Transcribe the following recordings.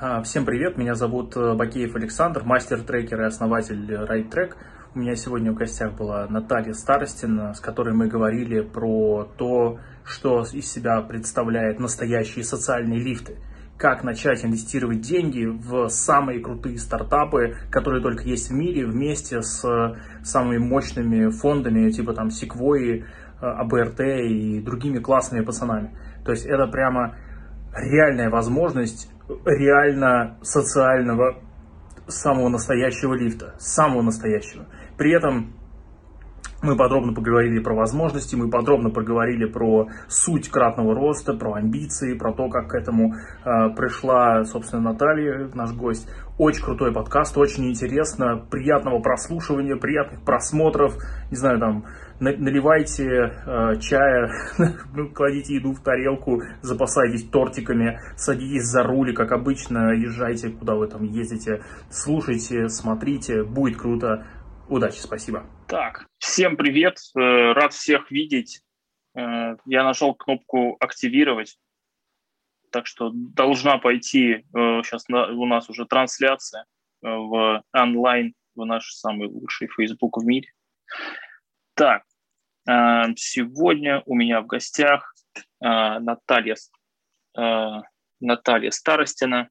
А, всем привет, меня зовут э, Бакеев Александр, мастер-трекер и основатель RideTrack. У меня сегодня в гостях была Наталья Старостина, с которой мы говорили про то, что из себя представляют настоящие социальные лифты. Как начать инвестировать деньги в самые крутые стартапы, которые только есть в мире, вместе с самыми мощными фондами, типа там Sequoia, АБРТ и другими классными пацанами. То есть это прямо реальная возможность реально социального самого настоящего лифта, самого настоящего. При этом мы подробно поговорили про возможности, мы подробно поговорили про суть кратного роста, про амбиции, про то, как к этому э, пришла, собственно, Наталья, наш гость. Очень крутой подкаст, очень интересно, приятного прослушивания, приятных просмотров, не знаю, там, наливайте э, чая, ну, кладите еду в тарелку, запасайтесь тортиками, садитесь за руль, как обычно, езжайте, куда вы там ездите, слушайте, смотрите, будет круто. Удачи, спасибо. Так, всем привет, э, рад всех видеть. Э, я нашел кнопку «Активировать», так что должна пойти сейчас э, у нас уже трансляция в онлайн, в наш самый лучший Facebook в мире. Так, сегодня у меня в гостях Наталья, Наталья Старостина.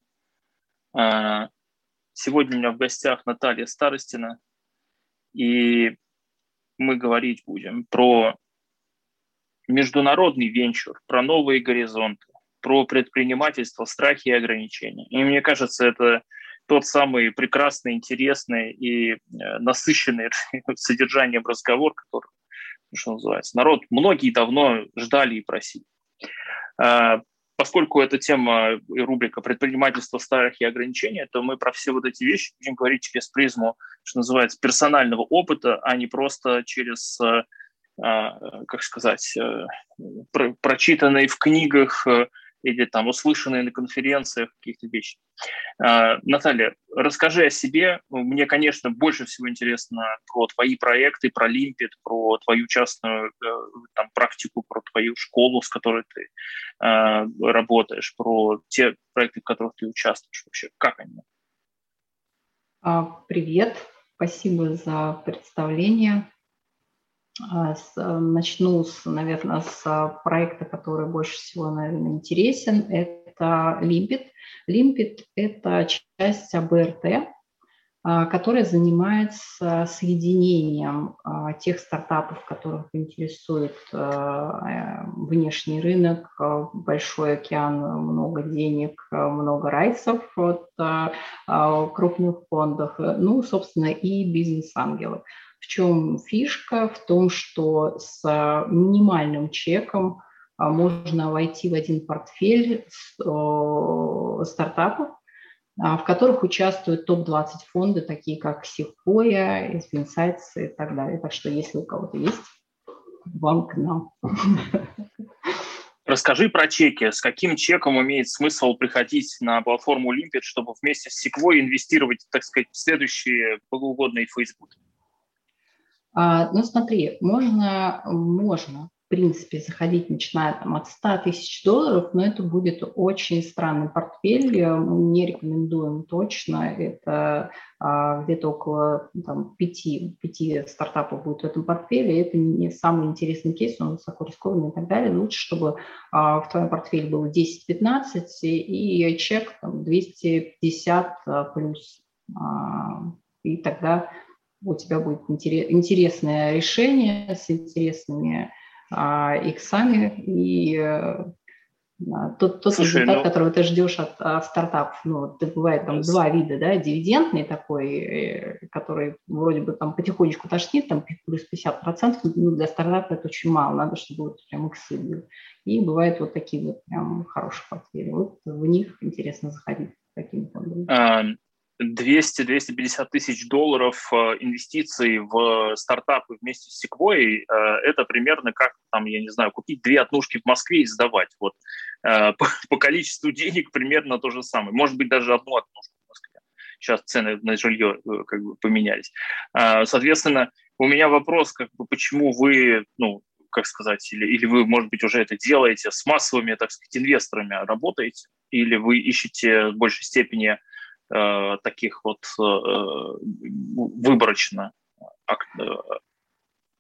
Сегодня у меня в гостях Наталья Старостина, и мы говорить будем про международный венчур, про новые горизонты, про предпринимательство, страхи и ограничения. И мне кажется, это тот самый прекрасный, интересный и э, насыщенный содержанием разговор, который, что называется, народ многие давно ждали и просили. А, поскольку эта тема и рубрика предпринимательства старых и ограничения, то мы про все вот эти вещи будем говорить через призму, что называется, персонального опыта, а не просто через, э, а, как сказать, э, прочитанные в книгах э, или там услышанные на конференциях каких-то вещей. А, Наталья, расскажи о себе. Мне, конечно, больше всего интересно про твои проекты, про Лимпит, про твою частную э, там, практику, про твою школу, с которой ты э, работаешь, про те проекты, в которых ты участвуешь вообще. Как они? А, привет, спасибо за представление. А, начну, с, наверное, с а, проекта, который больше всего, наверное, интересен. Это Limpit. Limpit – это часть АБРТ, а, которая занимается соединением тех стартапов, которых интересует внешний рынок, большой океан, много денег, много райсов от крупных фондов, ну, собственно, и бизнес-ангелов. В чем фишка? В том, что с минимальным чеком а, можно войти в один портфель стартапов, а, в которых участвуют топ-20 фонды, такие как Sequoia, Insights и так далее. Так что если у кого-то есть, вам к нам. Расскажи про чеки. С каким чеком имеет смысл приходить на платформу Limpet, чтобы вместе с Sequoia инвестировать, так сказать, в следующие богоугодные Facebook? А, ну, смотри, можно, можно, в принципе, заходить, начиная там, от 100 тысяч долларов, но это будет очень странный портфель, мы не рекомендуем точно, это а, где-то около там, 5, 5 стартапов будет в этом портфеле, это не самый интересный кейс, он высоко рискованный и так далее, лучше, чтобы а, в твоем портфеле было 10-15 и, и чек там, 250 а, плюс, а, и тогда у тебя будет интересное решение с интересными а, иксами и а, тот, тот Слушай, результат, ну... которого ты ждешь от, от стартапов. Ну, это бывает там два вида, да, дивидендный такой, э, который вроде бы там потихонечку тошнит, там плюс 50%, ну, для стартапа это очень мало, надо, чтобы вот прям иксы были. И бывают вот такие вот прям хорошие портфели. Вот в них интересно заходить таким фондом. 200-250 тысяч долларов э, инвестиций в стартапы вместе с Sequoia, э, это примерно как, там, я не знаю, купить две однушки в Москве и сдавать. Вот. Э, по, по количеству денег примерно то же самое. Может быть, даже одну однушку в Москве. Сейчас цены на жилье как бы поменялись. Соответственно, у меня вопрос, как бы, почему вы, ну, как сказать, или, или вы, может быть, уже это делаете с массовыми, так сказать, инвесторами работаете, или вы ищете в большей степени таких вот э, выборочно а,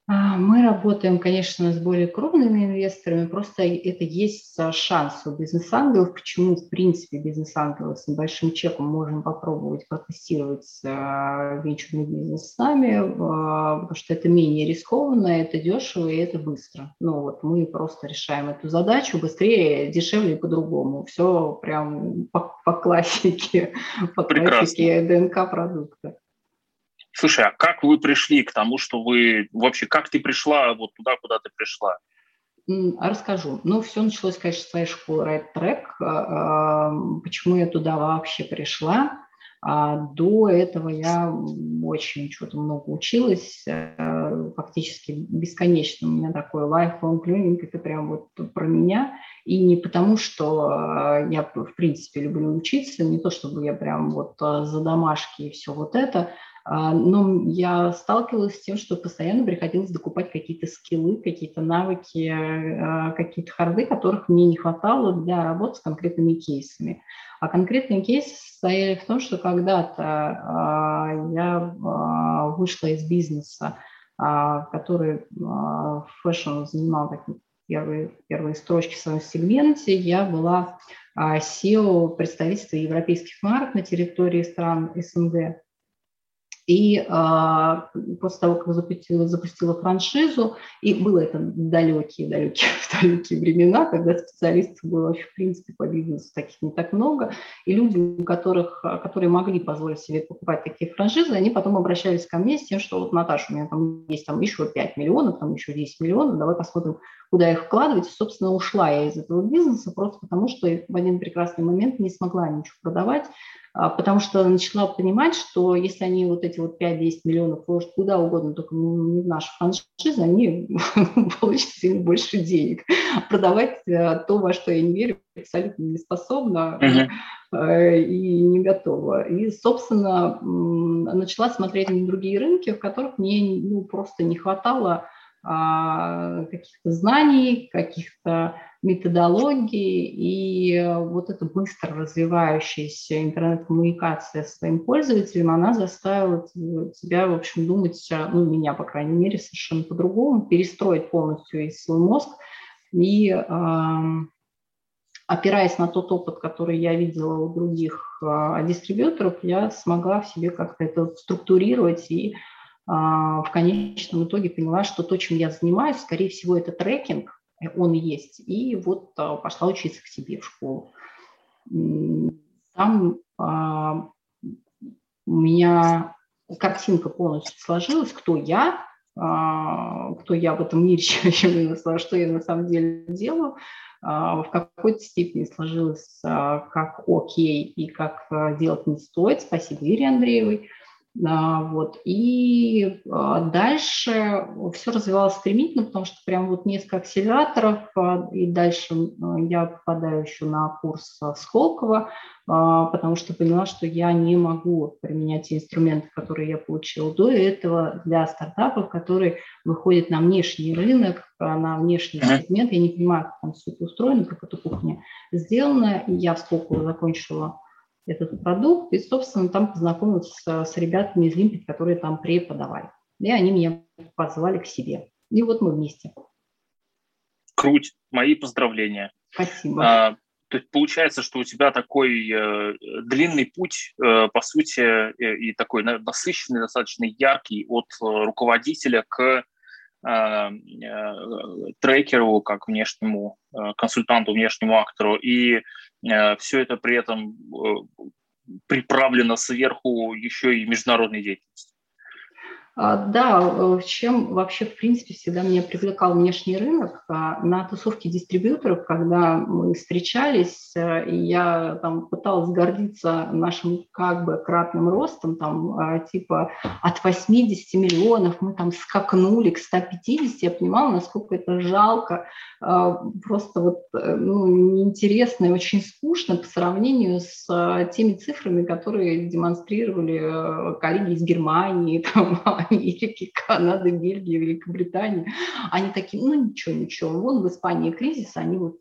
мы работаем, конечно, с более крупными инвесторами, просто это есть шанс у бизнес-ангелов. Почему, в принципе, бизнес-ангелы с небольшим чеком можем попробовать протестировать а, венчурный бизнес с нами, а, потому что это менее рискованно, это дешево и это быстро. Ну вот мы просто решаем эту задачу быстрее, дешевле и по-другому. Все прям по, по классике, по Прекрасно. классике ДНК продукта. Слушай, а как вы пришли к тому, что вы вообще, как ты пришла вот туда, куда ты пришла? Расскажу. Ну, все началось, конечно, с своей школы Right Track. А, почему я туда вообще пришла? А до этого я очень что-то много училась, э, фактически бесконечно. У меня такой lifelong learning, это прям вот про меня. И не потому, что э, я, в принципе, люблю учиться, не то, чтобы я прям вот э, за домашки и все вот это, а, но я сталкивалась с тем, что постоянно приходилось докупать какие-то скиллы, какие-то навыки, а, какие-то харды, которых мне не хватало для работы с конкретными кейсами. А конкретные кейсы состояли в том, что когда-то а, я вышла из бизнеса, который fashion занимал такие первые, первые строчки в своем сегменте, я была CEO представительства европейских марок на территории стран СНГ. И а, после того, как запустила, запустила франшизу, и было это далекие-далекие далекие времена, когда специалистов было вообще, в принципе, по бизнесу таких не так много, и люди, у которых, которые могли позволить себе покупать такие франшизы, они потом обращались ко мне с тем, что вот, Наташа, у меня там есть там еще 5 миллионов, там еще 10 миллионов, давай посмотрим, куда их вкладывать. И, собственно, ушла я из этого бизнеса просто потому, что в один прекрасный момент не смогла ничего продавать, потому что начала понимать, что если они вот эти вот 5-10 миллионов вложат куда угодно, только не в нашу франшизу, они получат сильно больше денег. Продавать э, то, во что я не верю, абсолютно не способна uh-huh. и не готова. И, собственно, начала смотреть на другие рынки, в которых мне ну, просто не хватало а, каких-то знаний, каких-то методологий, и вот эта быстро развивающаяся интернет-коммуникация с своим пользователем, она заставила тебя, в общем, думать, ну, меня, по крайней мере, совершенно по-другому, перестроить полностью весь свой мозг. И опираясь на тот опыт, который я видела у других дистрибьюторов, я смогла в себе как-то это структурировать и а, в конечном итоге поняла, что то, чем я занимаюсь, скорее всего, это трекинг, э, он есть. И вот а, пошла учиться к себе в школу. Там а, у меня картинка полностью сложилась, кто я, кто я в этом мире, что я на самом деле делаю. В какой-то степени сложилось как окей и как делать не стоит. Спасибо Ире Андреевой. А, вот. И а, дальше все развивалось стремительно, потому что прям вот несколько акселераторов, а, и дальше я попадаю еще на курс Сколково, потому что поняла, что я не могу применять те инструменты, которые я получила до этого для стартапов, которые выходят на внешний рынок, на внешний сегмент. Я не понимаю, как там все это устроено, как эта кухня сделана. И я в Сколково закончила этот продукт, и, собственно, там познакомилась с, ребятами из Лимпит, которые там преподавали. И они меня позвали к себе. И вот мы вместе. Круть. Мои поздравления. Спасибо. А, то есть получается, что у тебя такой э, длинный путь, э, по сути, э, и такой насыщенный, достаточно яркий от э, руководителя к трекеру, как внешнему э, консультанту, внешнему актору. И Э, все это при этом э, приправлено сверху еще и международной деятельностью. А, да, э, чем вообще, в принципе, всегда меня привлекал внешний рынок. А, на тусовке дистрибьюторов, когда мы встречались, э, и я там пыталась гордиться нашим как бы кратным ростом, там а, типа от 80 миллионов мы там скакнули к 150, я понимала, насколько это жалко, просто вот э, ну, неинтересно и очень скучно по сравнению с теми цифрами, которые демонстрировали коллеги из Германии, там, Америки, Канады, Бельгии, Великобритании. Они такие, ну ничего, ничего, вон в Испании кризис, они вот,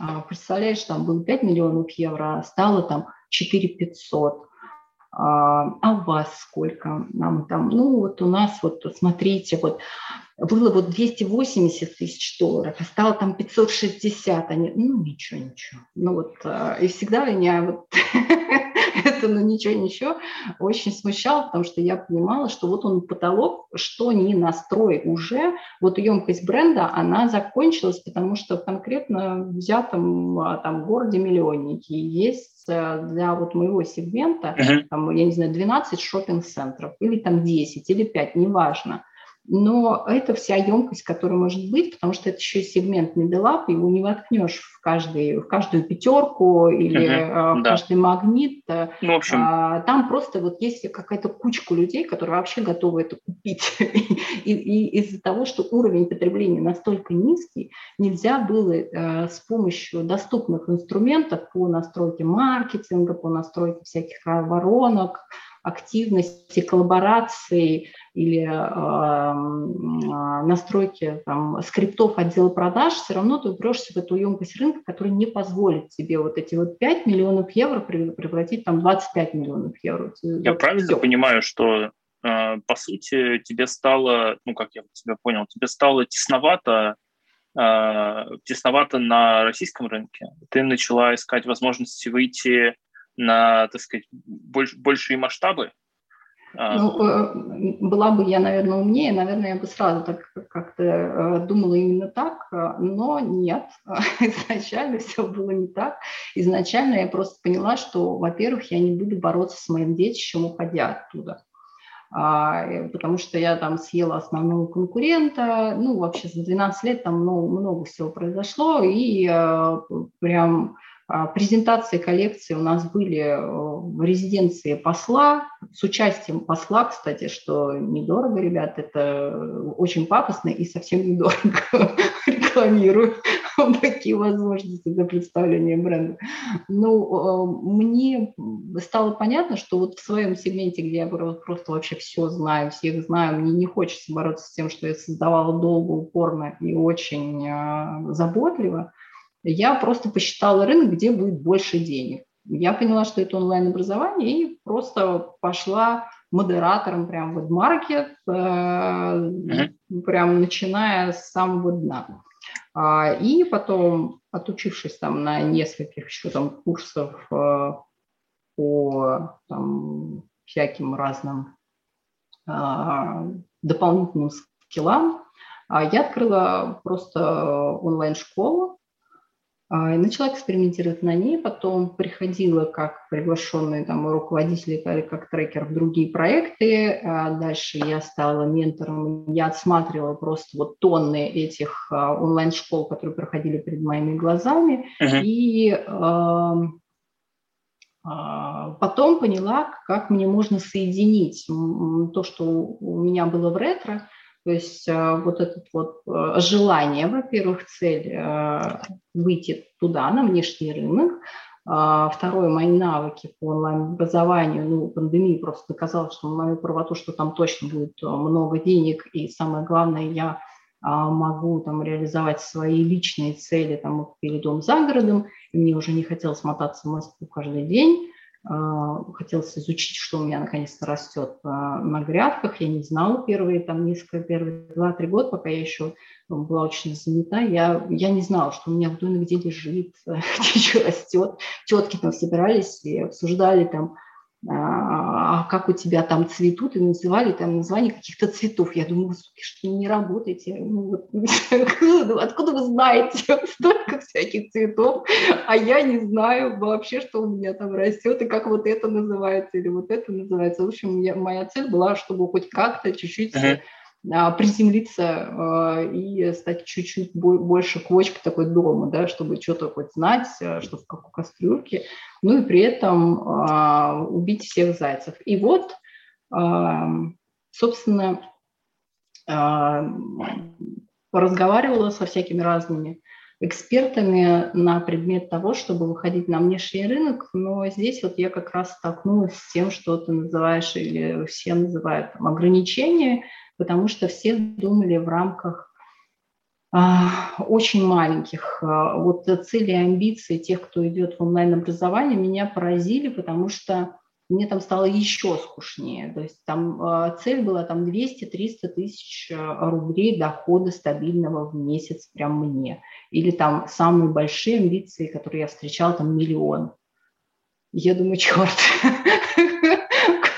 а, представляешь, там было 5 миллионов евро, а стало там 4 500 а, а у вас сколько? Нам там, ну вот у нас вот, смотрите, вот было вот 280 тысяч долларов, а стало там 560, они, ну ничего, ничего. Ну вот, и всегда меня вот это, ну ничего, ничего, очень смущало, потому что я понимала, что вот он потолок, что не настрой уже, вот емкость бренда, она закончилась, потому что конкретно взятом а, там городе миллионники есть э, для вот моего сегмента, uh-huh. там, я не знаю, 12 шопинг-центров, или там 10, или 5, неважно но это вся емкость, которая может быть, потому что это еще сегмент меделап, его не воткнешь в, каждый, в каждую пятерку или uh-huh, в да. каждый магнит. Ну, в общем... А, там просто вот есть какая-то кучка людей, которые вообще готовы это купить. и, и из-за того, что уровень потребления настолько низкий, нельзя было с помощью доступных инструментов по настройке маркетинга, по настройке всяких воронок, активности, коллаборации или э, настройки там, скриптов отдела продаж, все равно ты упрешься в эту емкость рынка, которая не позволит тебе вот эти вот 5 миллионов евро превратить там 25 миллионов евро. Я вот правильно все. понимаю, что э, по сути тебе стало, ну как я тебя понял, тебе стало тесновато э, тесновато на российском рынке. Ты начала искать возможности выйти на, так сказать, больш, большие масштабы? А. Ну, э, была бы я, наверное, умнее, наверное, я бы сразу так как-то э, думала именно так, но нет, изначально все было не так. Изначально я просто поняла, что, во-первых, я не буду бороться с моим детищем, уходя оттуда а, э, потому что я там съела основного конкурента, ну, вообще за 12 лет там много, много всего произошло, и прям презентации коллекции у нас были э, в резиденции посла, с участием посла, кстати, что недорого, ребят, это очень пафосно и совсем недорого рекламирую такие возможности для представления бренда. Ну, э, мне стало понятно, что вот в своем сегменте, где я просто вообще все знаю, всех знаю, мне не хочется бороться с тем, что я создавала долго, упорно и очень э, заботливо, я просто посчитала рынок, где будет больше денег. Я поняла, что это онлайн-образование, и просто пошла модератором прям в маркет, э, mm-hmm. прям начиная с самого дна. А, и потом, отучившись там на нескольких еще там курсов э, по там, всяким разным а, дополнительным скиллам, а, я открыла просто онлайн-школу, и начала экспериментировать на ней, потом приходила как приглашенный там, руководитель или как трекер в другие проекты. А дальше я стала ментором, я отсматривала просто вот тонны этих а, онлайн-школ, которые проходили перед моими глазами. Uh-huh. И потом поняла, как мне можно соединить то, что у меня было в ретро, то есть э, вот это вот э, желание, во-первых, цель э, выйти туда, на внешний рынок, а, Второе, мои навыки по онлайн-образованию, ну, пандемия просто доказала, что мою правоту, что там точно будет много денег, и самое главное, я а, могу там реализовать свои личные цели там перед дом за городом, и мне уже не хотелось мотаться в Москву каждый день, а, хотелось изучить, что у меня наконец-то растет а, на грядках. Я не знала первые там несколько, первые два-три года, пока я еще была очень занята. Я, я не знала, что у меня в доме где лежит, где что растет. Тетки там собирались и обсуждали там а, а как у тебя там цветут, и называли там название каких-то цветов. Я думаю, что не работаете. Ну, вот, откуда вы знаете столько всяких цветов, а я не знаю вообще, что у меня там растет, и как вот это называется, или вот это называется. В общем, я, моя цель была, чтобы хоть как-то чуть-чуть uh-huh приземлиться а, и стать чуть-чуть больше квочкой такой дома, да, чтобы что-то хоть знать, а, что в какой кастрюльке, ну и при этом убить всех зайцев. И вот, собственно, разговаривала со всякими разными экспертами на предмет того, чтобы выходить на внешний рынок, но здесь вот я как раз столкнулась с тем, что ты называешь или все называют там, ограничения, потому что все думали в рамках а, очень маленьких. А, вот цели и амбиции тех, кто идет в онлайн-образование, меня поразили, потому что мне там стало еще скучнее. То есть там э, цель была там 200-300 тысяч рублей дохода стабильного в месяц прям мне. Или там самые большие амбиции, которые я встречала, там миллион. Я думаю, черт,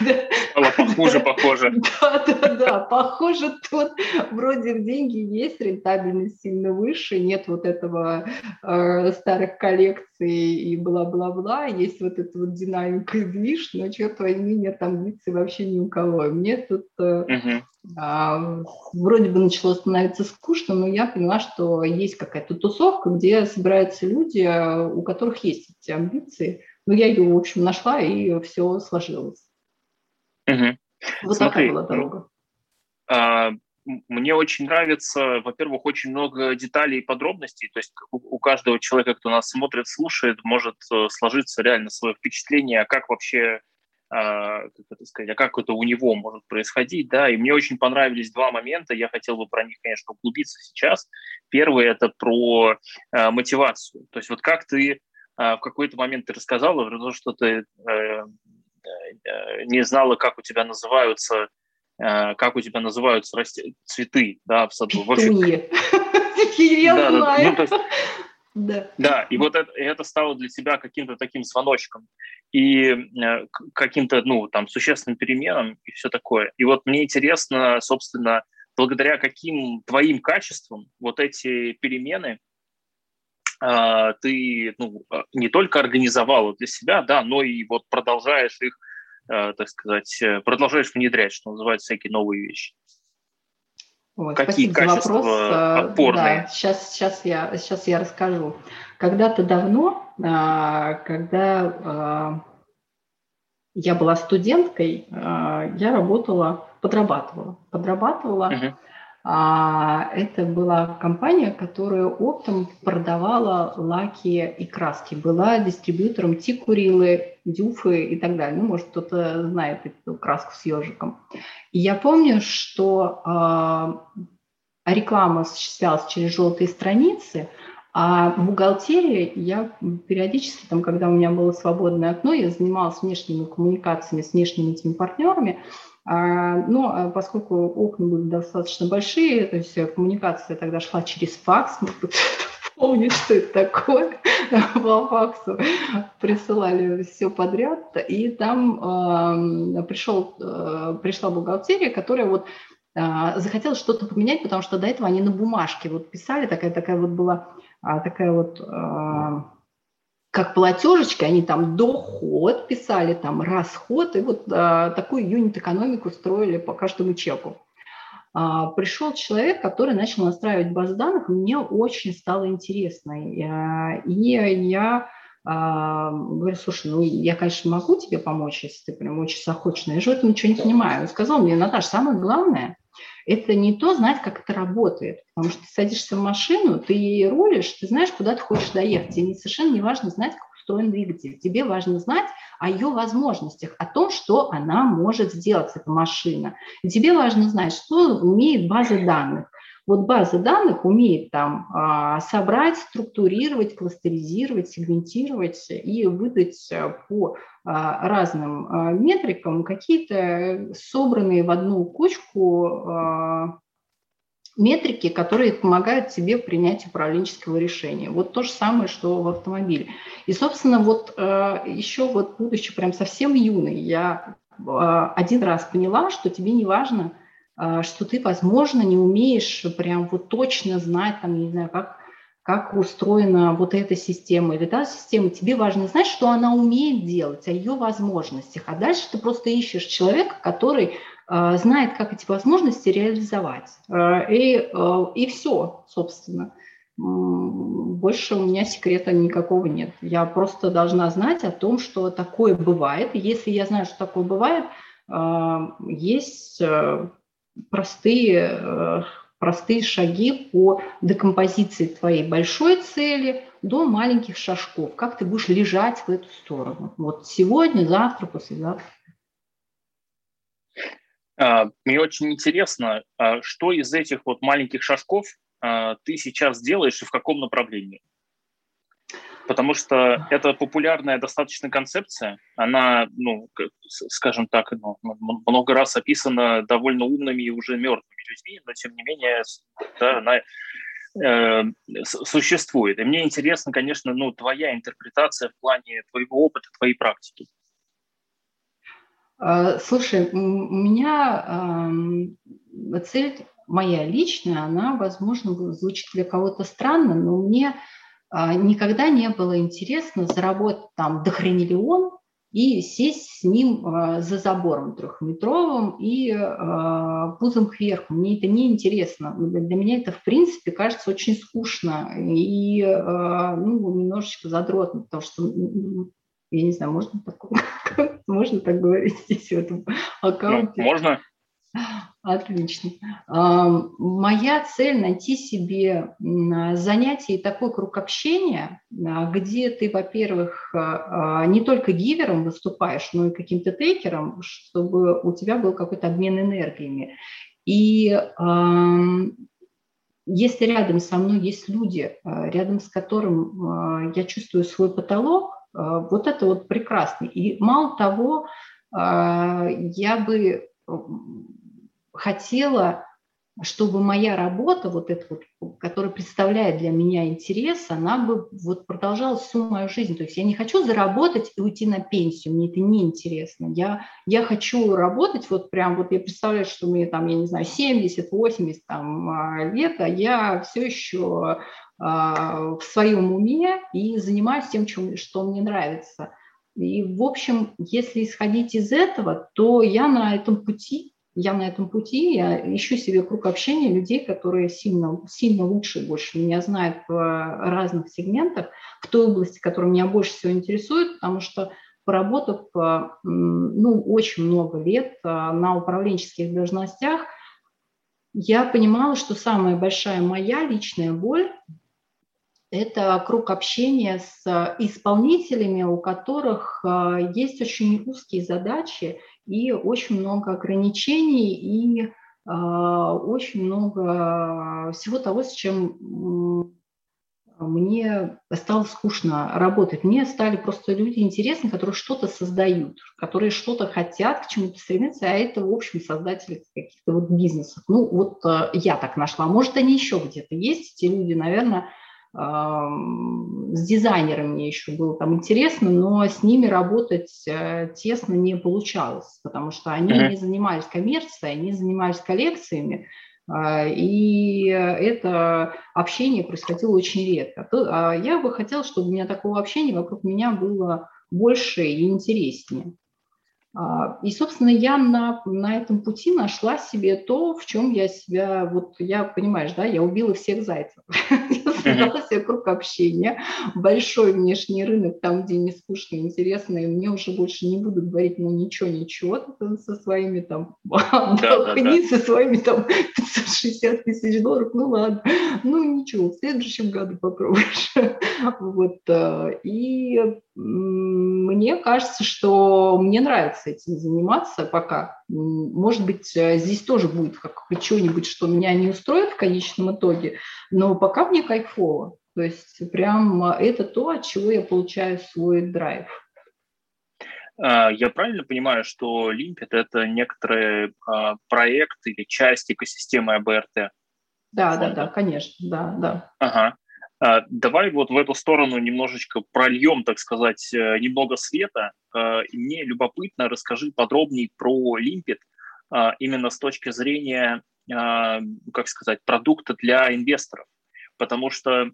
Стало похуже, похоже. Да, да, да, похоже, тут вроде деньги есть, рентабельность сильно выше, нет вот этого э, старых коллекций и бла-бла-бла, есть вот эта вот динамика и движ, но, черт возьми, нет амбиций вообще ни у кого. Мне тут э, э, вроде бы начало становиться скучно, но я поняла, что есть какая-то тусовка, где собираются люди, у которых есть эти амбиции, но я ее, в общем, нашла, и все сложилось. Угу. Вот Смотри, такая была дорога. А, мне очень нравится, во-первых, очень много деталей и подробностей. То есть у, каждого человека, кто нас смотрит, слушает, может э, сложиться реально свое впечатление, а как вообще, а, как это сказать, а как это у него может происходить, да. И мне очень понравились два момента. Я хотел бы про них, конечно, углубиться сейчас. Первый это про а, мотивацию. То есть вот как ты а, в какой-то момент ты рассказала, что ты э, Э, не знала, как у тебя называются, э, как у тебя называются расти... цветы, да, в саду. В общем, Я знаю. Ну, да. да, и вот это, это стало для тебя каким-то таким звоночком и э, каким-то, ну, там, существенным переменам и все такое. И вот мне интересно, собственно, благодаря каким твоим качествам вот эти перемены а, ты ну, а, не только организовала для себя, да, но и вот продолжаешь их, так сказать, э, продолжаешь внедрять, что называется, всякие новые вещи. Ой, Какие качества вопрос. опорные? Да, сейчас, сейчас, я, сейчас я расскажу. Когда-то давно, когда я была студенткой, я работала, подрабатывала. Подрабатывала uh-huh это была компания, которая оптом продавала лаки и краски. Была дистрибьютором Тикурилы, Дюфы и так далее. Ну, может, кто-то знает эту краску с ежиком. И я помню, что а, реклама осуществлялась через желтые страницы, а в бухгалтерии я периодически, там, когда у меня было свободное окно, я занималась внешними коммуникациями с внешними этими партнерами, а, но а, поскольку окна были достаточно большие, то есть коммуникация тогда шла через факс, помнишь, что это такое, по факсу присылали все подряд, и там э, пришел, э, пришла бухгалтерия, которая вот э, захотела что-то поменять, потому что до этого они на бумажке вот писали, такая, такая вот была, такая вот как платежечки, они там доход писали, там расход, и вот а, такую юнит-экономику строили по каждому чеку. А, пришел человек, который начал настраивать базы данных, мне очень стало интересно. А, и я а, говорю, слушай, ну я, конечно, могу тебе помочь, если ты прям очень захочешь, но я же в этом ничего не понимаю. Он сказал мне, Наташа, самое главное – это не то знать, как это работает, потому что ты садишься в машину, ты рулишь, ты знаешь, куда ты хочешь доехать. Тебе совершенно не важно знать, как устроен двигатель. Тебе важно знать о ее возможностях, о том, что она может сделать, эта машина. И тебе важно знать, что умеет база данных. Вот база данных умеет там а, собрать, структурировать, кластеризировать, сегментировать и выдать а, по а, разным метрикам какие-то собранные в одну кучку метрики, которые помогают тебе принять управленческого решения. Вот то же самое, что в автомобиле. И, собственно, вот еще вот будучи прям совсем юной, я один раз поняла, что тебе не важно – что ты, возможно, не умеешь прям вот точно знать, там, не знаю, как, как устроена вот эта система или та система. Тебе важно знать, что она умеет делать, о ее возможностях. А дальше ты просто ищешь человека, который э, знает, как эти возможности реализовать. Э, и, и все, собственно. Больше у меня секрета никакого нет. Я просто должна знать о том, что такое бывает. Если я знаю, что такое бывает, есть простые, э, простые шаги по декомпозиции твоей большой цели до маленьких шажков. Как ты будешь лежать в эту сторону. Вот сегодня, завтра, послезавтра. А, мне очень интересно, а, что из этих вот маленьких шажков а, ты сейчас делаешь и в каком направлении? Потому что это популярная достаточно концепция. Она, ну, скажем так, ну, много раз описана довольно умными и уже мертвыми людьми, но тем не менее да, она э, существует. И мне интересно, конечно, ну, твоя интерпретация в плане твоего опыта, твоей практики. А, слушай, у меня цель моя личная, она, возможно, звучит для кого-то странно, но мне никогда не было интересно заработать там дохрениллион и сесть с ним э, за забором трехметровым и э, пузом кверху. Мне это не интересно. Для меня это, в принципе, кажется очень скучно и ну, немножечко задротно, потому что я не знаю, можно так, можно так говорить здесь в этом аккаунте? Можно. Отлично. Моя цель найти себе занятие и такой круг общения, а, где ты, во-первых, а, а, не только гивером выступаешь, но и каким-то тейкером, чтобы у тебя был какой-то обмен энергиями. И если рядом со мной есть люди, рядом с которым я чувствую свой потолок, вот это вот прекрасно. И мало того, я бы хотела, чтобы моя работа, вот эта вот, которая представляет для меня интерес, она бы вот продолжалась всю мою жизнь. То есть я не хочу заработать и уйти на пенсию, мне это не интересно. Я, я хочу работать, вот прям вот я представляю, что мне там, я не знаю, 70, 80 там, а, лет, а я все еще а, в своем уме и занимаюсь тем, чем, что мне нравится. И, в общем, если исходить из этого, то я на этом пути, я на этом пути, я ищу себе круг общения людей, которые сильно, сильно лучше больше меня знают в разных сегментах, в той области, которая меня больше всего интересует, потому что поработав ну, очень много лет а, на управленческих должностях, я понимала, что самая большая моя личная боль это круг общения с исполнителями, у которых есть очень узкие задачи и очень много ограничений и а, очень много всего того, с чем мне стало скучно работать. Мне стали просто люди интересны, которые что-то создают, которые что-то хотят, к чему-то стремятся, а это, в общем, создатели каких-то вот бизнесов. Ну, вот а, я так нашла. Может, они еще где-то есть, эти люди, наверное, с дизайнерами мне еще было там интересно, но с ними работать э, тесно не получалось, потому что они mm-hmm. не занимались коммерцией, они занимались коллекциями, а, и это общение происходило очень редко. А я бы хотела, чтобы у меня такого общения вокруг меня было больше и интереснее. А, и, собственно, я на, на этом пути нашла себе то, в чем я себя, вот я, понимаешь, да, я убила всех зайцев. Я создала себе круг общения, большой внешний рынок, там, где не скучно, интересно, и мне уже больше не будут говорить, ну, ничего, ничего, со своими там, со своими там 560 тысяч долларов, ну, ладно, ну, ничего, в следующем году попробуешь. Вот, э, и мне кажется, что мне нравится этим заниматься пока. Может быть, э, здесь тоже будет как что-нибудь, что меня не устроит в конечном итоге, но пока мне кайфово. То есть прям это то, от чего я получаю свой драйв. А, я правильно понимаю, что Limpet – это некоторый а, проект или часть экосистемы АБРТ? Да, да, да, конечно, да, да. Ага. А, давай вот в эту сторону немножечко прольем, так сказать, э, немного света. А, мне любопытно, расскажи подробнее про Limpet а, именно с точки зрения, как сказать, продукта для инвесторов. Потому что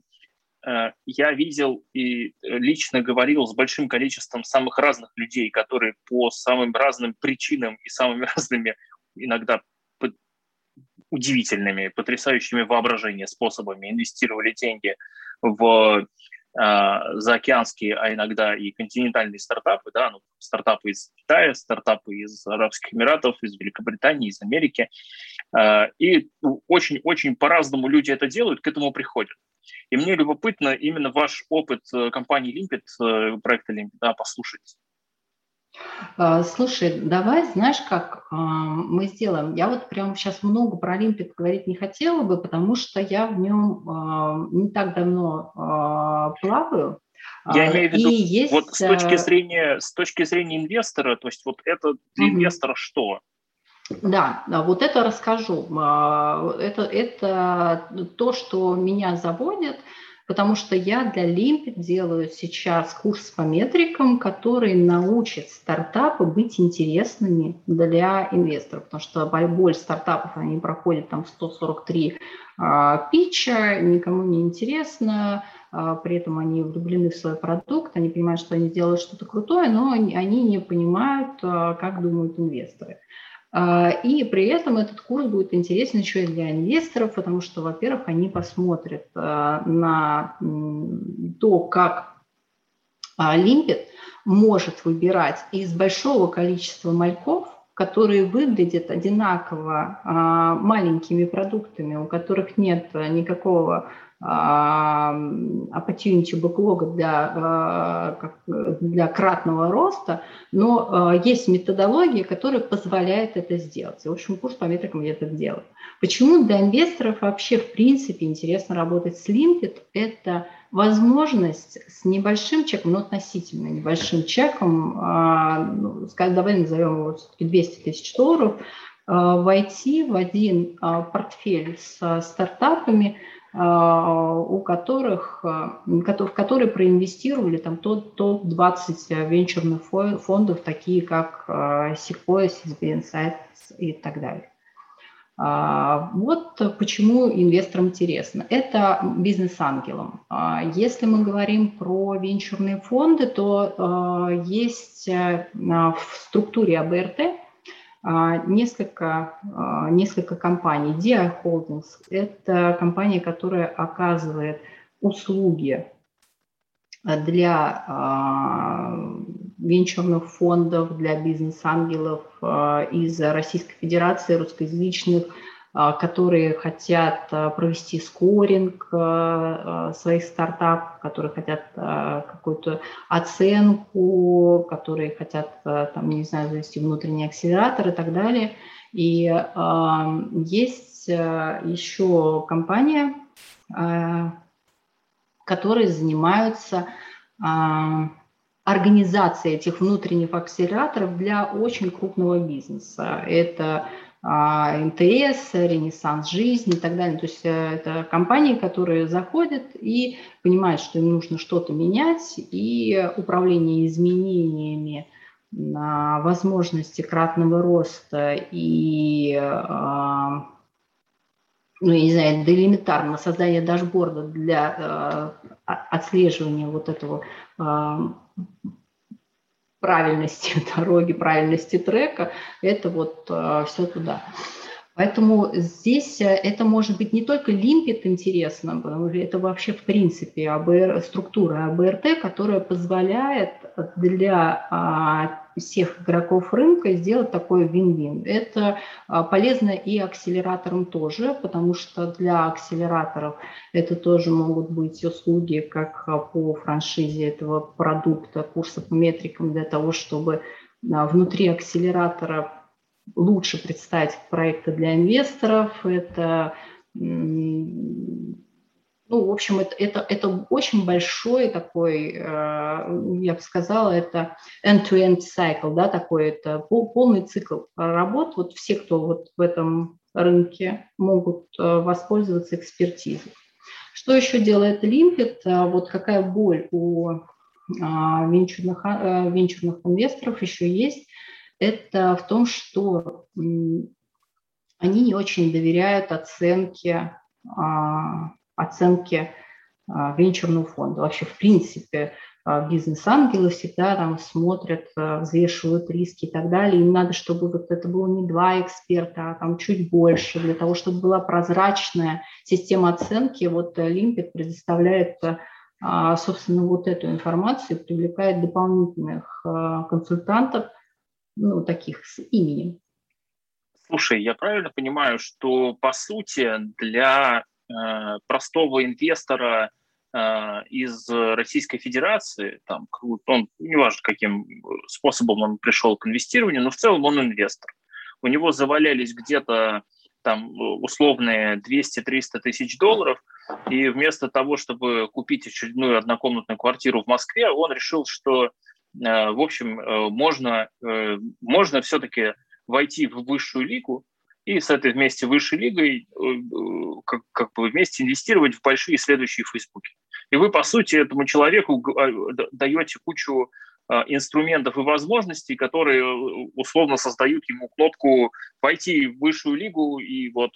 э, я видел и лично говорил с большим количеством самых разных людей, которые по самым разным причинам и самыми разными иногда удивительными, потрясающими воображение способами инвестировали деньги в заокеанские, а иногда и континентальные стартапы, да, ну, стартапы из Китая, стартапы из Арабских Эмиратов, из Великобритании, из Америки. И очень-очень по-разному люди это делают, к этому приходят. И мне любопытно именно ваш опыт компании Limpet, проекта Limpet, да, послушать. А, слушай, давай, знаешь, как а, мы сделаем? Я вот прям сейчас много про Олимпик говорить не хотела бы, потому что я в нем а, не так давно плаваю. Я имею в виду, есть... вот с точки, зрения, с точки зрения инвестора, то есть вот это для инвестора что? Да, вот это расскажу. Это, это то, что меня заводит – потому что я для Limpet делаю сейчас курс по метрикам, который научит стартапы быть интересными для инвесторов, потому что боль стартапов, они проходят там 143 а, питча, никому не интересно, а, при этом они влюблены в свой продукт, они понимают, что они делают что-то крутое, но они не понимают, а, как думают инвесторы. А, и при этом этот курс будет интересен еще и для инвесторов, потому что, во-первых, они посмотрят а, на то, как Limpet может выбирать из большого количества мальков, которые выглядят одинаково а, маленькими продуктами, у которых нет никакого opportunity бэклога для, для кратного роста, но есть методология, которая позволяет это сделать. В общем, курс по метрикам я это делаю. Почему для инвесторов вообще в принципе интересно работать с Limpet? Это возможность с небольшим чеком, но относительно небольшим чеком, ну, давай назовем его все-таки 200 тысяч долларов, войти в один портфель с стартапами, а, у которых, а, в которые проинвестировали там топ-20 венчурных фондов, такие как а, Sequoia, CSB Insights и так далее. Вот почему инвесторам интересно. Это бизнес-ангелам. Если мы говорим про венчурные фонды, то есть в структуре АБРТ а, несколько, а, несколько компаний. DI Holdings – это компания, которая оказывает услуги для а, венчурных фондов, для бизнес-ангелов из Российской Федерации, русскоязычных а, которые хотят а, провести скоринг а, своих стартапов, которые хотят какую-то оценку, которые хотят, там, не знаю, завести внутренний акселератор и так далее. И есть еще компания, которые занимаются организацией этих внутренних акселераторов для очень крупного бизнеса. Это а, МТС, Ренессанс жизни и так далее. То есть э, это компании, которые заходят и понимают, что им нужно что-то менять, и управление изменениями возможности кратного роста и а, ну, я не знаю, до элементарного создания дашборда для э, отслеживания вот этого э, правильности дороги, правильности трека, это вот э, все туда. Поэтому здесь э, это может быть не только лимпит интересно, это вообще в принципе АБР, структура АБРТ, которая позволяет для а, всех игроков рынка сделать такой вин-вин. Это а, полезно и акселераторам тоже, потому что для акселераторов это тоже могут быть услуги как а, по франшизе этого продукта, курса по метрикам для того, чтобы а, внутри акселератора лучше представить проекты для инвесторов. Это ну, в общем, это, это, это очень большой такой, э, я бы сказала, это end-to-end cycle, да, такой, это полный цикл работ. Вот все, кто вот в этом рынке, могут э, воспользоваться экспертизой. Что еще делает Limpet? Э, вот какая боль у венчурных, венчурных инвесторов еще есть, это в том, что они не очень доверяют оценке а, оценки а, венчурного фонда. Вообще, в принципе, а, бизнес-ангелы всегда там смотрят, а, взвешивают риски и так далее. Им надо, чтобы вот это было не два эксперта, а там чуть больше, для того, чтобы была прозрачная система оценки. Вот Limpet предоставляет а, собственно, вот эту информацию привлекает дополнительных а, консультантов, ну, таких с именем. Слушай, я правильно понимаю, что, по сути, для э, простого инвестора э, из Российской Федерации, там, он, неважно, каким способом он пришел к инвестированию, но в целом он инвестор. У него завалялись где-то там условные 200-300 тысяч долларов, и вместо того, чтобы купить очередную однокомнатную квартиру в Москве, он решил, что, э, в общем, э, можно, э, можно все-таки войти в высшую лигу и с этой вместе высшей лигой как, как бы вместе инвестировать в большие следующие Фейсбуки. И вы, по сути, этому человеку даете кучу инструментов и возможностей, которые условно создают ему кнопку войти в высшую лигу и вот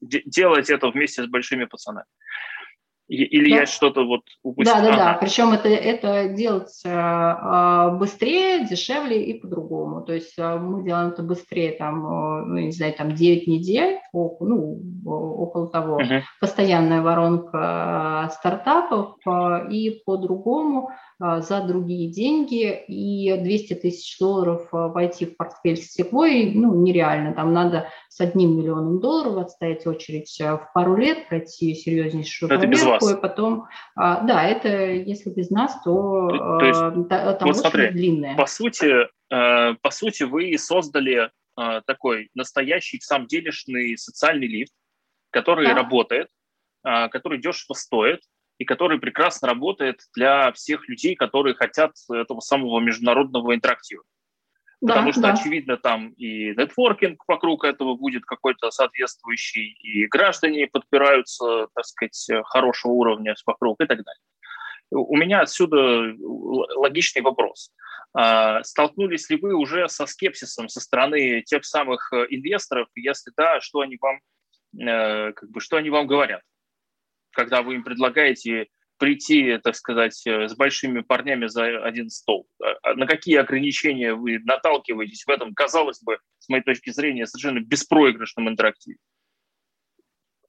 делать это вместе с большими пацанами. Или да. я что-то вот упустил? Да, да, да. Причем это, это делается а, быстрее, дешевле и по-другому. То есть а, мы делаем это быстрее, там, ну, не знаю, там 9 недель, ну, около того. Uh-huh. Постоянная воронка стартапов и по-другому за другие деньги. И 200 тысяч долларов войти в портфель сетевой, ну, нереально. Там надо с одним миллионом долларов отстоять очередь в пару лет, пройти серьезнейшую проверку вас. И потом, а, да, это если без нас, то, то, то есть, а, там вот смотри, длинное. По сути, э, по сути, вы создали э, такой настоящий, сам делишный социальный лифт, который да. работает, э, который дешево стоит, и который прекрасно работает для всех людей, которые хотят этого самого международного интерактива потому да, что, да. очевидно, там и нетворкинг вокруг этого будет какой-то соответствующий, и граждане подпираются, так сказать, хорошего уровня вокруг и так далее. У меня отсюда логичный вопрос. А, столкнулись ли вы уже со скепсисом со стороны тех самых инвесторов? Если да, что они вам, э, как бы, что они вам говорят, когда вы им предлагаете прийти, так сказать, э, с большими парнями за один стол? А, а на какие ограничения вы наталкиваетесь в этом, казалось бы, с моей точки зрения, совершенно беспроигрышном интерактиве?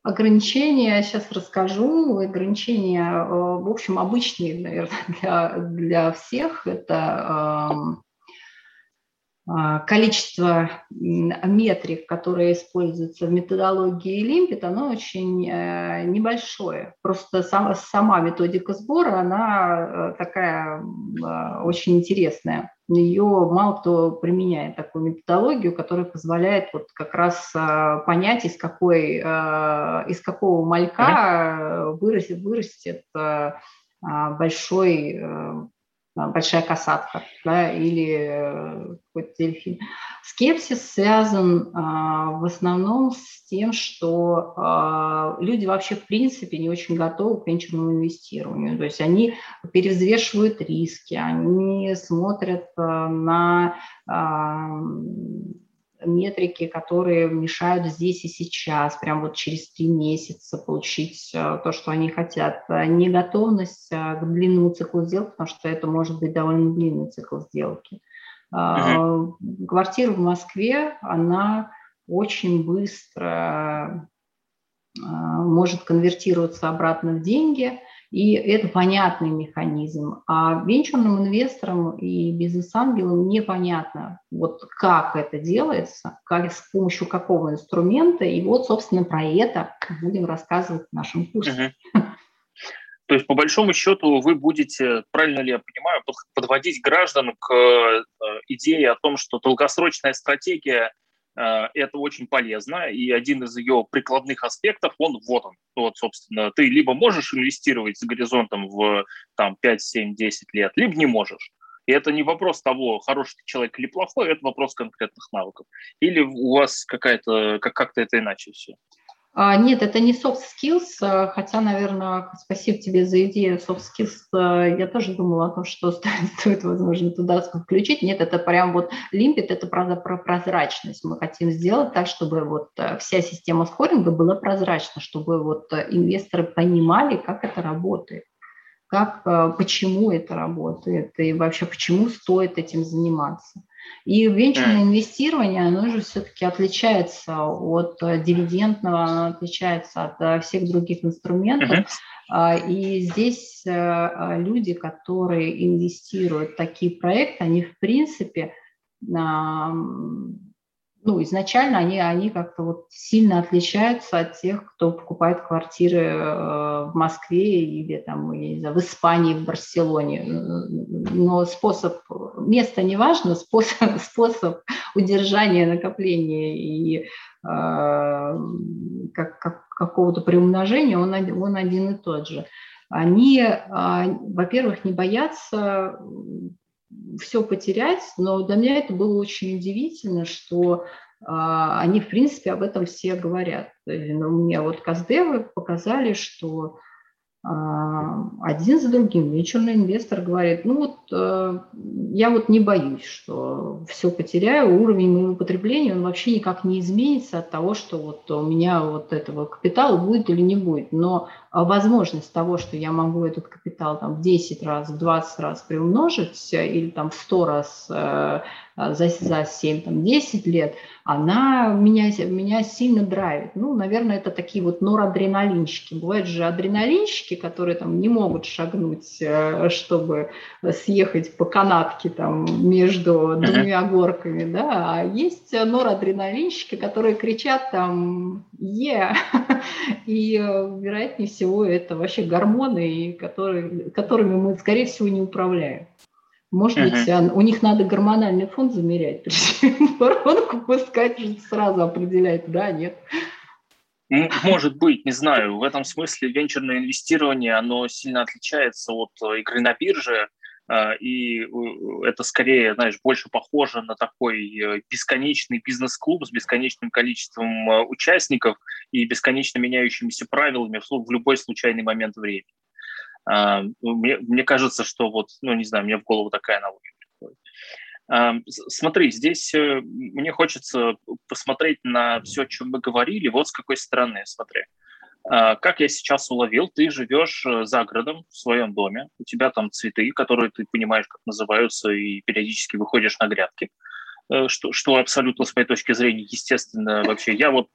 Ограничения, сейчас расскажу. Ограничения, э, в общем, обычные, наверное, для, для всех. Это эм, количество метрик, которые используются в методологии Лимпит, оно очень э, небольшое. Просто сама, сама методика сбора, она э, такая а, очень интересная. Ее мало кто применяет такую методологию, которая позволяет вот как раз а, понять, из, какой, из какого малька вырастет, вырастет большой большая касатка да, или э, какой-то дельфин. Скепсис связан а, в основном с тем, что а, люди вообще в принципе не очень готовы к венчурному инвестированию. То есть они перевзвешивают риски, они смотрят а, на а, метрики, которые мешают здесь и сейчас, прям вот через три месяца получить э, то, что они хотят. Э, Неготовность э, к длинному циклу сделки, потому что это может быть довольно длинный цикл сделки. Uh-huh. Квартира в Москве, она очень быстро может конвертироваться обратно в деньги – и это понятный механизм. А венчурным инвесторам и бизнес-ангелам непонятно, вот как это делается, как, с помощью какого инструмента. И вот, собственно, про это будем рассказывать в нашем курсе. То есть, по большому счету, вы будете, правильно ли я понимаю, подводить граждан к э, идее о том, что долгосрочная стратегия это очень полезно, и один из ее прикладных аспектов, он вот он. Вот, собственно, ты либо можешь инвестировать с горизонтом в там, 5, 7, 10 лет, либо не можешь. И это не вопрос того, хороший ты человек или плохой, это вопрос конкретных навыков. Или у вас какая-то, как- как-то это иначе все? А, нет, это не soft skills, а, хотя, наверное, спасибо тебе за идею soft skills. А, я тоже думала о том, что стоит, возможно, туда включить. Нет, это прям вот лимпит, это про, про прозрачность. Мы хотим сделать так, чтобы вот вся система скоринга была прозрачна, чтобы вот инвесторы понимали, как это работает. как, э, почему это работает и вообще почему стоит этим заниматься. И венчурное инвестирование, оно же все-таки отличается от э, дивидендного, оно отличается от э, всех других инструментов. Uh-huh. И здесь люди, которые инвестируют в такие проекты, они в принципе ну, изначально они, они как-то вот сильно отличаются от тех, кто покупает квартиры э, в Москве или там, я не знаю, в Испании, в Барселоне. Но способ, место не важно, способ, способ удержания, накопления и э, как, как, какого-то приумножения, он, он один и тот же. Они, э, во-первых, не боятся все потерять, но для меня это было очень удивительно, что а, они, в принципе, об этом все говорят. Но мне вот Каздевы показали, что а, один за другим венчурный инвестор говорит, ну вот э, я вот не боюсь, что все потеряю, уровень моего потребления, он вообще никак не изменится от того, что вот у меня вот этого капитала будет или не будет. Но возможность того, что я могу этот капитал там в 10 раз, в 20 раз приумножить или там в 100 раз э, за, за 7-10 лет – она меня, меня сильно драйвит. Ну, наверное, это такие вот норадреналинщики. Бывают же адреналинщики, которые там не могут шагнуть, э, чтобы съехать по канатке там между двумя горками, да, а есть норадреналинщики, которые кричат там «е», и, э, вероятнее всего, это вообще гормоны, которые, которыми мы, скорее всего, не управляем. Может uh-huh. быть, у них надо гормональный фон замерять, воронку пускать, сразу определять, да, нет. Может быть, не знаю. В этом смысле венчурное инвестирование, оно сильно отличается от э, игры на бирже, и э, это скорее, знаешь, больше похоже на такой бесконечный бизнес-клуб с бесконечным количеством участников и бесконечно меняющимися правилами в любой случайный момент времени. А, ну, мне, мне кажется, что вот, ну, не знаю, мне в голову такая аналогия приходит. А, смотри, здесь э, мне хочется посмотреть на все, о чем мы говорили, вот с какой стороны, смотри. А, как я сейчас уловил, ты живешь э, за городом в своем доме, у тебя там цветы, которые ты понимаешь, как называются, и периодически выходишь на грядки, э, что, что абсолютно с моей точки зрения естественно вообще. Я вот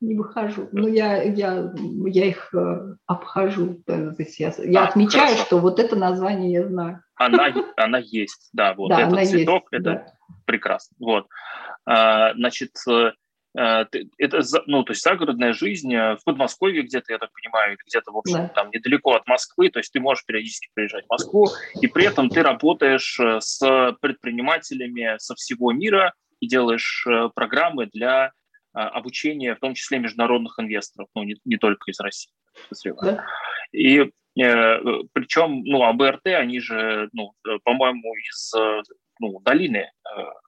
не выхожу. Но я, я, я их э, обхожу. То есть я, я а, отмечаю, хорошо. что вот это название я знаю. Она, она есть, да, вот да, этот цветок, есть, это да. прекрасно. Вот. А, значит, это, ну, то есть загородная жизнь в Подмосковье где-то, я так понимаю, где-то, в общем, да. там недалеко от Москвы, то есть ты можешь периодически приезжать в Москву, и при этом ты работаешь с предпринимателями со всего мира и делаешь программы для обучение, в том числе международных инвесторов, ну, не, не только из России. Да. И э, причем, ну, АБРТ, они же, ну, по-моему, из ну, долины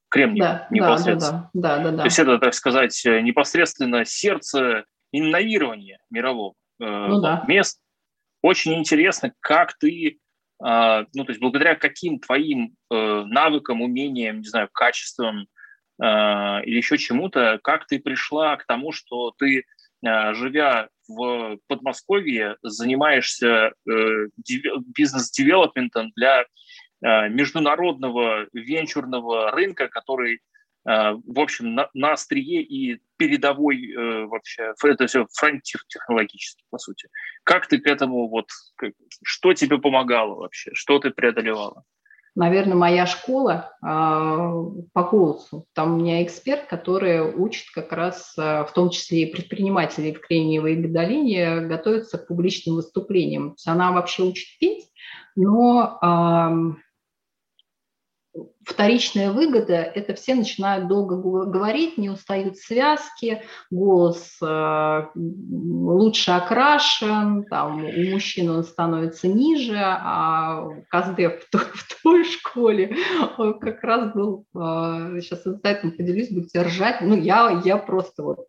э, Кремния да, непосредственно. Да, да, да, да, да. То есть это, так сказать, непосредственно сердце инновирования мирового э, ну, да. мест. Очень интересно, как ты, э, ну, то есть благодаря каким твоим э, навыкам, умениям, не знаю, качествам, а, или еще чему-то, как ты пришла к тому, что ты, а, живя в Подмосковье, занимаешься э, бизнес-девелопментом для международного венчурного рынка, который, в общем, на, на острие и передовой э, вообще, это все фронтир технологический, по сути. Как ты к этому, вот, что тебе помогало вообще, что ты преодолевала? наверное, моя школа э, по голосу. Там у меня эксперт, который учит как раз, э, в том числе и предпринимателей в Кремниевой долине, готовиться к публичным выступлениям. То есть она вообще учит петь, но э, вторичная выгода – это все начинают долго говорить, не устают связки, голос э, лучше окрашен, там, у мужчин он становится ниже, а Каздев в той, в той школе. Как раз был, э, сейчас инсайтом поделюсь, будете ржать, ну, я, я просто вот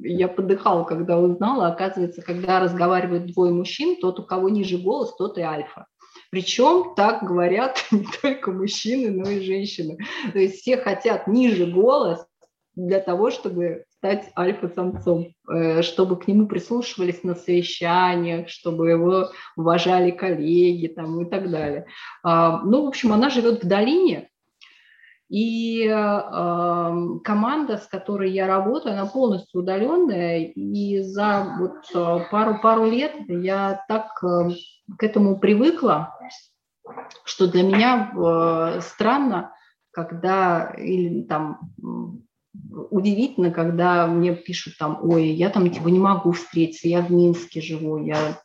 я подыхала, когда узнала, оказывается, когда разговаривают двое мужчин, тот, у кого ниже голос, тот и альфа. Причем так говорят не только мужчины, но и женщины. То есть все хотят ниже голос для того, чтобы стать альфа-самцом, э, чтобы к нему прислушивались на совещаниях, чтобы его уважали коллеги там, и так далее. А, ну, в общем, она живет в долине, и э, команда, с которой я работаю, она полностью удаленная, и за вот пару-пару лет я так э, к этому привыкла, что для меня э, странно, когда или там удивительно, когда мне пишут там, ой, я там типа не могу встретиться, я в Минске живу, я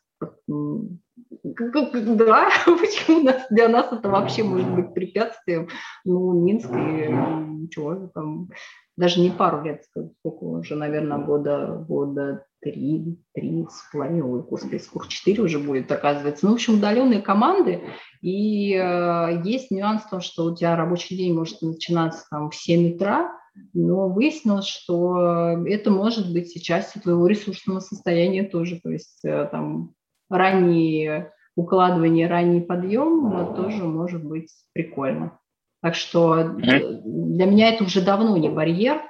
да, почему для нас это вообще может быть препятствием? Ну, Минск и чего там, даже не пару лет, сколько уже, наверное, года, года три, три с половиной, ой, господи, сколько, четыре уже будет, оказывается. Ну, в общем, удаленные команды, и э, есть нюанс в том, что у тебя рабочий день может начинаться там в 7 утра, но выяснилось, что это может быть и частью твоего ресурсного состояния тоже, то есть э, там ранние укладывание, ранний подъем тоже может быть прикольно. Так что для меня это уже давно не барьер.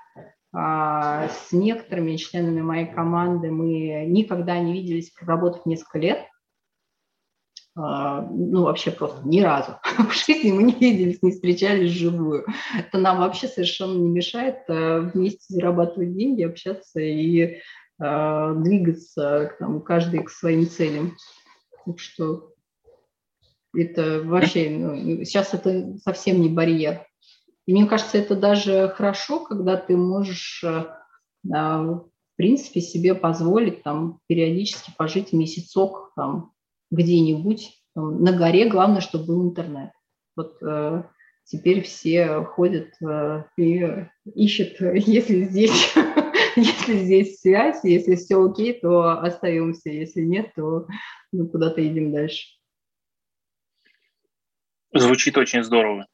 А, с некоторыми членами моей команды мы никогда не виделись, проработав несколько лет. А, ну, вообще просто ни разу в жизни мы не виделись, не встречались вживую. Это нам вообще совершенно не мешает а, вместе зарабатывать деньги, общаться и двигаться там, каждый к своим целям. Так что это вообще, ну, сейчас это совсем не барьер. И мне кажется, это даже хорошо, когда ты можешь, э, в принципе, себе позволить там периодически пожить месяцок там где-нибудь там, на горе. Главное, чтобы был интернет. Вот теперь все ходят и ищут, если здесь если здесь связь, если все окей, то остаемся, если нет, то ну, куда-то идем дальше. Звучит очень здорово.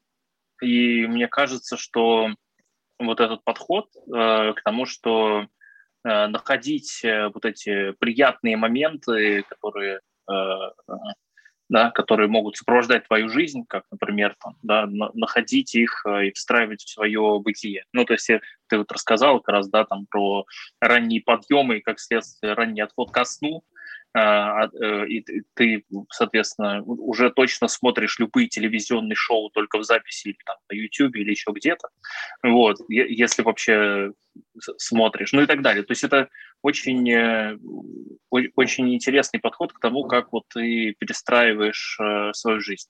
И мне кажется, что вот этот подход э, к тому, что э, находить э, вот эти приятные моменты, которые э, да, которые могут сопровождать твою жизнь, как, например, там, да, находить их э, и встраивать в свое бытие. Ну, то есть ты вот рассказал как раз, да, там про ранние подъемы и, как следствие, ранний отход ко сну, а, а, э, и ты, соответственно, уже точно смотришь любые телевизионные шоу только в записи или там на YouTube или еще где-то, вот, если вообще смотришь, ну и так далее. То есть это очень, э, очень интересный подход к тому, как вот ты перестраиваешь э, свою жизнь,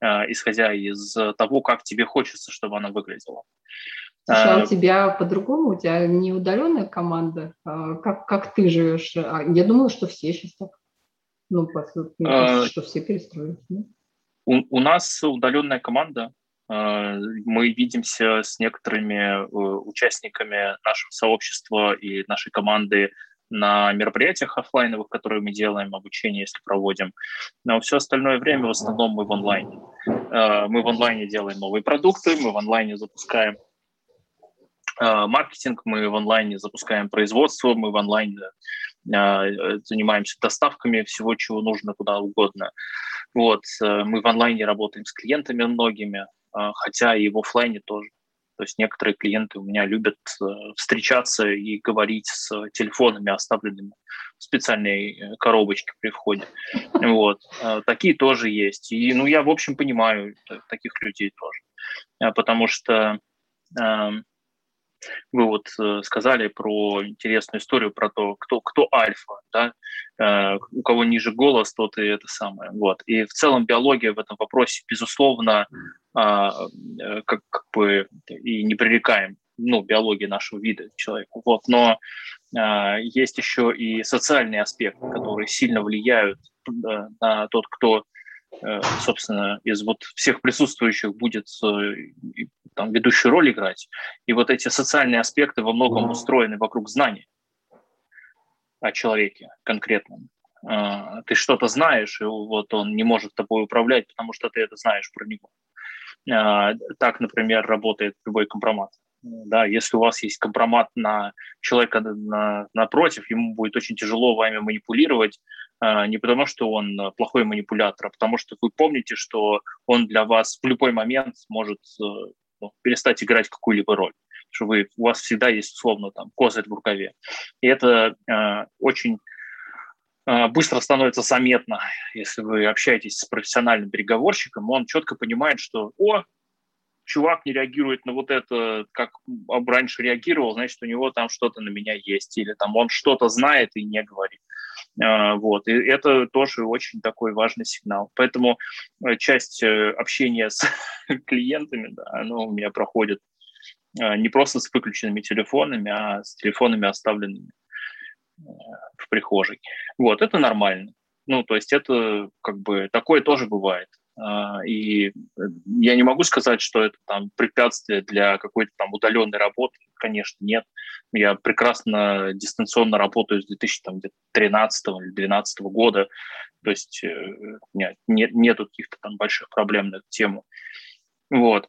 исходя из того, как тебе хочется, чтобы она выглядела. Слушай, а у тебя по-другому, у тебя не удаленная команда, а как, как ты живешь? А, я думаю, что все сейчас так. Ну, мне кажется, что все перестроились. У, у нас удаленная команда. А, мы видимся с некоторыми э, участниками нашего сообщества и нашей команды на мероприятиях офлайновых, которые мы делаем, обучение, если проводим. Но все остальное время в основном мы в онлайне. А, мы в онлайне делаем новые продукты, мы в онлайне запускаем Э, маркетинг, мы в онлайне запускаем производство, мы в онлайне занимаемся доставками всего, чего нужно куда угодно. Вот, э, мы в онлайне работаем с клиентами многими, хотя и в офлайне тоже. То есть некоторые клиенты у меня любят встречаться и говорить с телефонами, оставленными в специальной коробочке при входе. Вот. Такие тоже есть. И ну, я, в общем, понимаю таких людей тоже. Потому что вы вот э, сказали про интересную историю про то, кто, кто альфа, да? э, у кого ниже голос, тот и это самое. Вот. И в целом биология в этом вопросе, безусловно, а, э, как, как бы и не пререкаем ну, биологии нашего вида человека. Вот. Но э, есть еще и социальные аспекты, которые сильно влияют да, на тот, кто Э, собственно, из вот всех присутствующих будет э, там, ведущую роль играть. И вот эти социальные аспекты во многом устроены вокруг знаний о человеке конкретном. Э, ты что-то знаешь, и вот он не может тобой управлять, потому что ты это знаешь про него. Так, например, работает любой компромат. Да, если у вас есть компромат на человека на, напротив, ему будет очень тяжело вами манипулировать, э, не потому что он плохой манипулятор, а потому что вы помните, что он для вас в любой момент может э, ну, перестать играть какую-либо роль. что вы, у вас всегда есть условно там козырь в рукаве. И это э, очень э, быстро становится заметно, если вы общаетесь с профессиональным переговорщиком, он четко понимает, что «О, чувак не реагирует на вот это, как раньше реагировал, значит, у него там что-то на меня есть, или там он что-то знает и не говорит. А, вот, и это тоже очень такой важный сигнал. Поэтому э, часть э, общения с клиентами, да, оно у меня проходит а, не просто с выключенными телефонами, а с телефонами, оставленными э, в прихожей. Вот, это нормально. Ну, то есть это как бы такое тоже бывает. А, и я не могу сказать, что это там препятствие для какой-то там удаленной работы. Конечно, нет. Я прекрасно дистанционно работаю с 2013 или 2012 года. То есть э, меня нет, нету каких-то там больших проблем на эту тему. Вот.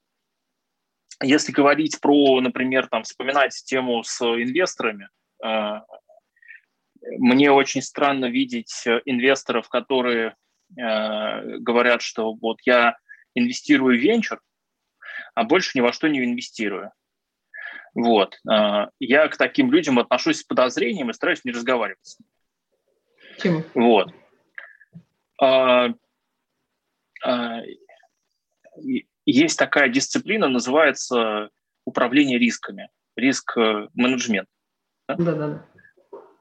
Если говорить про, например, там, вспоминать тему с инвесторами, а, мне очень странно видеть инвесторов, которые Э, говорят, что вот я инвестирую в венчур, а больше ни во что не инвестирую. Вот. Э, я к таким людям отношусь с подозрением и стараюсь не разговаривать с ними. Почему? Вот. А, а, есть такая дисциплина, называется управление рисками, риск-менеджмент. Да? да, да.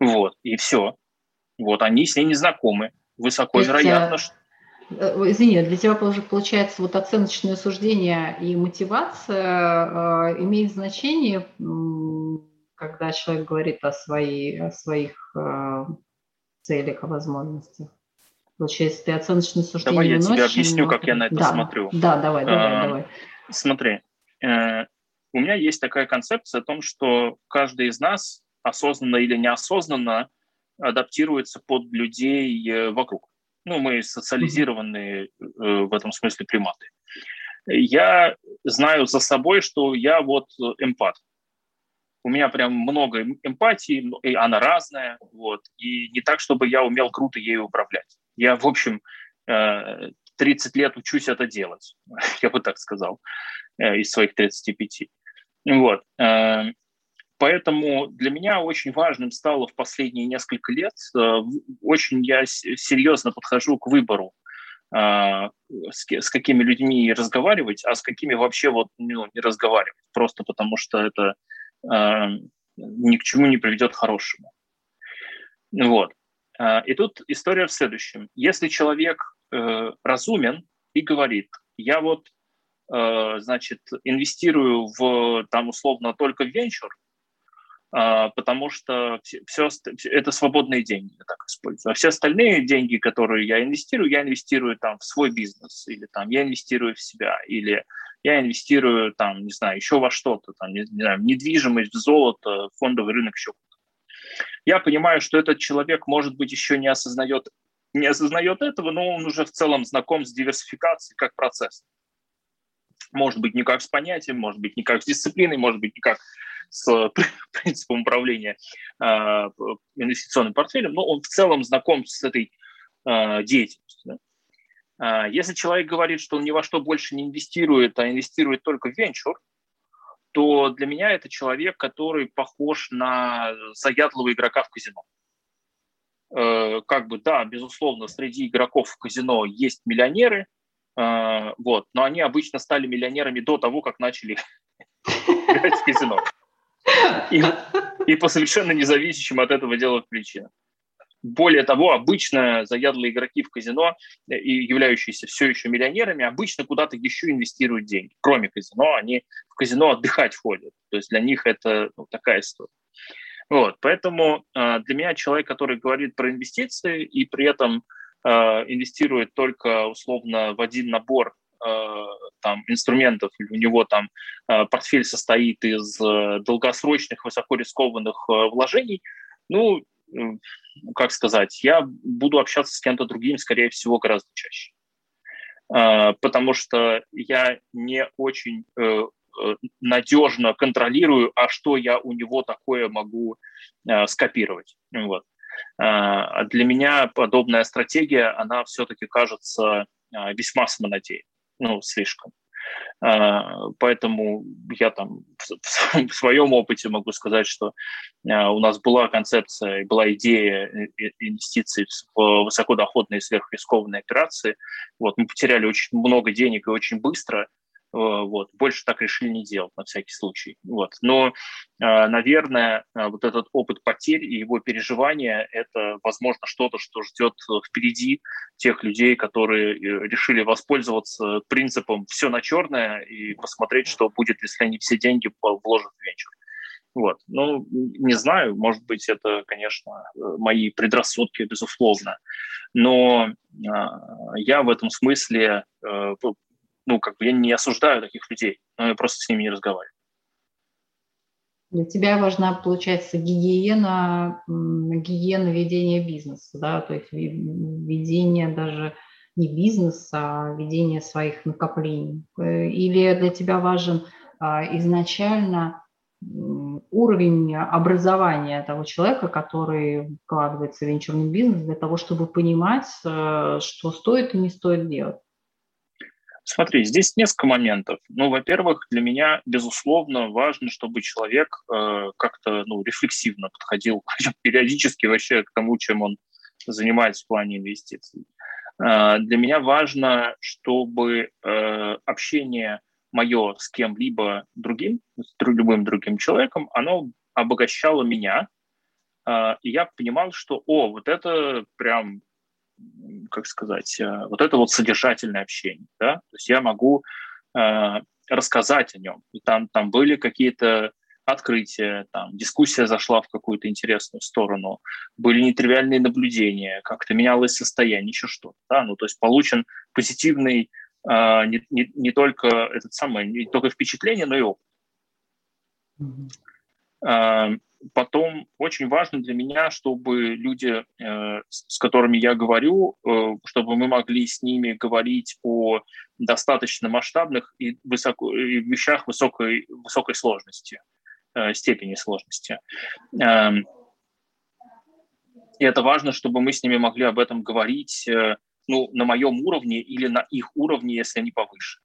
Вот, и все. Вот, они с ней не знакомы высоко есть, вероятно, что... Э, извини, для тебя получается вот оценочное суждение и мотивация э, имеет значение, когда человек говорит о, своей, о своих э, целях, о возможностях. Получается, ты оценочное суждение Давай я тебе объясню, но... как я на это да. смотрю. Да, давай, давай, а, давай. Смотри, э, у меня есть такая концепция о том, что каждый из нас осознанно или неосознанно адаптируется под людей э, вокруг. Ну, мы социализированные э, в этом смысле приматы. Я знаю за собой, что я вот эмпат. У меня прям много эм, эмпатии, и она разная, вот, и не так, чтобы я умел круто ею управлять. Я, в общем, 30 э, лет учусь это делать, я бы так сказал, из своих 35. Вот. Поэтому для меня очень важным стало в последние несколько лет, э, очень я серьезно подхожу к выбору, а, с какими людьми разговаривать, а с какими вообще вот ну, не разговаривать, просто потому что это а, ни к чему не приведет хорошему. Вот. А, и тут история в следующем. Если человек э, разумен и говорит, я вот, э, значит, инвестирую в, там, условно, только в венчур, потому что все, это свободные деньги, я так использую. А все остальные деньги, которые я инвестирую, я инвестирую там в свой бизнес, или там я инвестирую в себя, или я инвестирую там, не знаю, еще во что-то, там, не, не знаю, недвижимость, золото, фондовый рынок, еще Я понимаю, что этот человек, может быть, еще не осознает, не осознает этого, но он уже в целом знаком с диверсификацией как процесс. Может быть, не как с понятием, может быть, не как с дисциплиной, может быть, не как с принципом управления а, инвестиционным портфелем, но он в целом знаком с этой а, деятельностью. А, если человек говорит, что он ни во что больше не инвестирует, а инвестирует только в венчур, то для меня это человек, который похож на заядлого игрока в казино. Э, как бы, да, безусловно, среди игроков в казино есть миллионеры, вот, но они обычно стали миллионерами до того, как начали играть в казино и, и по совершенно независящим от этого дела причинам. Более того, обычно заядлые игроки в казино э, и являющиеся все еще миллионерами обычно куда-то еще инвестируют деньги. Кроме казино, они в казино отдыхать ходят. То есть для них это ну, такая история. Вот, поэтому э, для меня человек, который говорит про инвестиции и при этом э, инвестирует только условно в один набор там, инструментов, у него там э, портфель состоит из э, долгосрочных, высокорискованных вложений, ну, как сказать, я буду общаться с кем-то другим, скорее всего, гораздо чаще. Потому что я не очень надежно контролирую, а что я у него такое могу скопировать. Вот. Для меня подобная стратегия, она все-таки кажется весьма самонадеянной ну, слишком. А, поэтому я там в своем опыте могу сказать, что а, у нас была концепция, была идея инвестиций в высокодоходные сверхрискованные операции. Вот, мы потеряли очень много денег и очень быстро, Э, вот. Больше так решили не делать на всякий случай. Вот. Но, э, наверное, э, вот этот опыт потерь и его переживания – это, возможно, что-то, что ждет впереди тех людей, которые решили воспользоваться принципом «все на черное» и посмотреть, что будет, если они все деньги вложат в венчур. Вот. Ну, не знаю, может быть, это, конечно, мои предрассудки, безусловно, но э, я в этом смысле э, ну, как бы я не осуждаю таких людей, но я просто с ними не разговариваю. Для тебя важна, получается, гигиена, гигиена ведения бизнеса, да, то есть ведение даже не бизнеса, а ведение своих накоплений. Э, или для тебя важен а, изначально уровень образования того человека, который вкладывается в венчурный бизнес, для того, чтобы понимать, э, что стоит и не стоит делать? Смотри, здесь несколько моментов. Ну, во-первых, для меня, безусловно, важно, чтобы человек э, как-то ну, рефлексивно подходил периодически вообще к тому, чем он занимается в плане инвестиций. Э, для меня важно, чтобы э, общение мое с кем-либо другим, с любым другим человеком, оно обогащало меня, э, и я понимал, что, о, вот это прям как сказать, э, вот это вот содержательное общение, да, то есть я могу э, рассказать о нем, и там, там были какие-то открытия, там, дискуссия зашла в какую-то интересную сторону, были нетривиальные наблюдения, как-то менялось состояние, еще что-то, да, ну, то есть получен позитивный э, не, не, не только этот самый, не только впечатление, но и опыт. Mm-hmm. Потом очень важно для меня, чтобы люди, э, с которыми я говорю, э, чтобы мы могли с ними говорить о достаточно масштабных и, высоко, и вещах высокой, высокой сложности, э, степени сложности. Эм, и это важно, чтобы мы с ними могли об этом говорить ну, на моем уровне или на их уровне, если они повыше.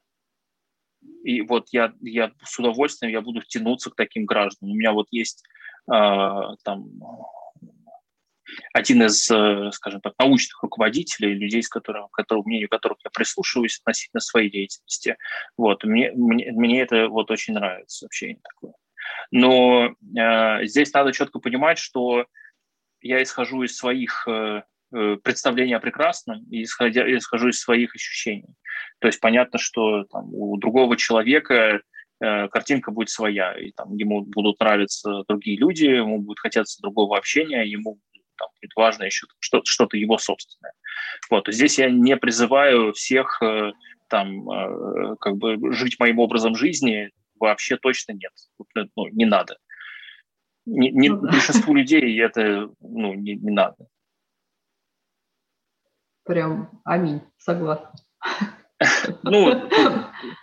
И вот я, я с удовольствием я буду тянуться к таким гражданам. У меня вот есть там, один из, э, скажем так, научных руководителей, людей, с которым, которым, мнению которых я прислушиваюсь относительно своей деятельности. Вот, мне, мне, мне это вот очень нравится общение такое. Но э, здесь надо четко понимать, что я исхожу из своих э, э представлений о прекрасном и исходя, исхожу из своих ощущений. То есть понятно, что там, у другого человека картинка будет своя, и там ему будут нравиться другие люди, ему будет хотеться другого общения, ему там, будет важно еще что-то его собственное. Вот. Здесь я не призываю всех э, там э, как бы жить моим образом жизни, вообще точно нет, ну, не надо. Не, не, ну большинству людей это ну, не, не надо. Прям аминь, согласна. Ну,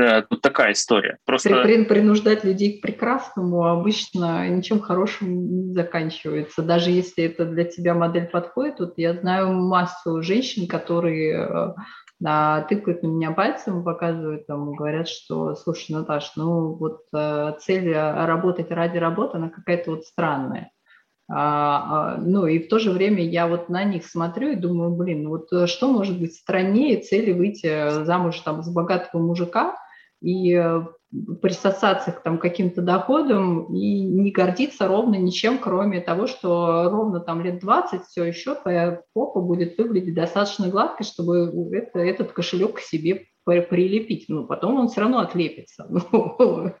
Э, тут такая история. Просто... При, принуждать людей к прекрасному обычно ничем хорошим не заканчивается. Даже если это для тебя модель подходит, вот я знаю массу женщин, которые да, э, тыкают на меня пальцем, показывают там, говорят, что, слушай, Наташ, ну вот э, цель работать ради работы, она какая-то вот странная. А, а, ну и в то же время я вот на них смотрю и думаю, блин, ну вот что может быть страннее цели выйти замуж там за богатого мужика, и э, присосаться к там, каким-то доходам и не гордиться ровно ничем, кроме того, что ровно там лет 20 все еще твоя попа будет выглядеть достаточно гладкой, чтобы это, этот кошелек к себе прилепить. Ну, потом он все равно отлепится. Ну,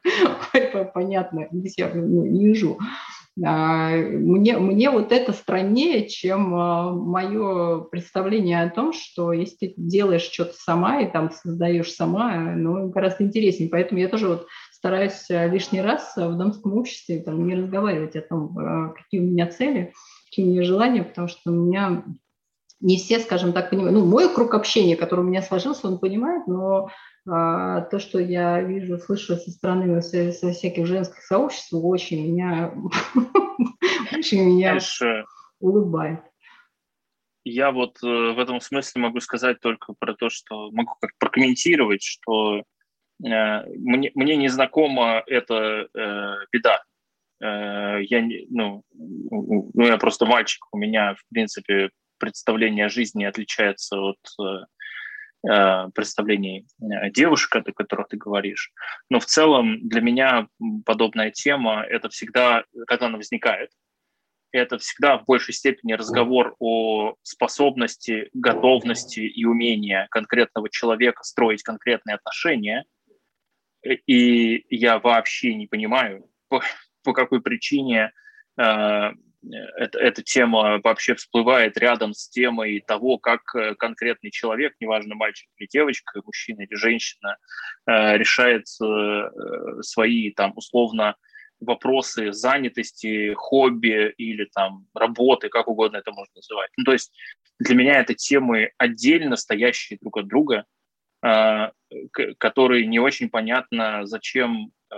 понятно, здесь я ну, не. А, мне, мне вот это страннее, чем а, мое представление о том, что если ты делаешь что-то сама и там создаешь сама, ну, гораздо интереснее. Поэтому я тоже вот стараюсь а, лишний раз в дамском обществе там, не разговаривать о том, какие у меня цели, какие у меня желания, потому что у меня не все, скажем так, понимают. Ну, мой круг общения, который у меня сложился, он понимает, но то, что я вижу, слышу со стороны со, всяких женских сообществ, очень меня, очень меня улыбает. Я вот э, в этом смысле могу сказать только про то, что могу как прокомментировать, что э, мне, мне не знакома эта э, беда. Э, я, не, ну, ну, я просто мальчик, у меня, в принципе, представление о жизни отличается от представлений э, девушек, о которых ты говоришь. Но в целом для меня подобная тема – это всегда, когда она возникает, это всегда в большей степени разговор о способности, готовности и умении конкретного человека строить конкретные отношения. И я вообще не понимаю, по, по какой причине э, эта, эта тема вообще всплывает рядом с темой того, как э, конкретный человек, неважно, мальчик или девочка, мужчина или женщина, э, решает э, свои там условно вопросы занятости, хобби или там работы, как угодно это можно называть. Ну, то есть для меня это темы отдельно стоящие друг от друга, э, которые не очень понятно, зачем, э,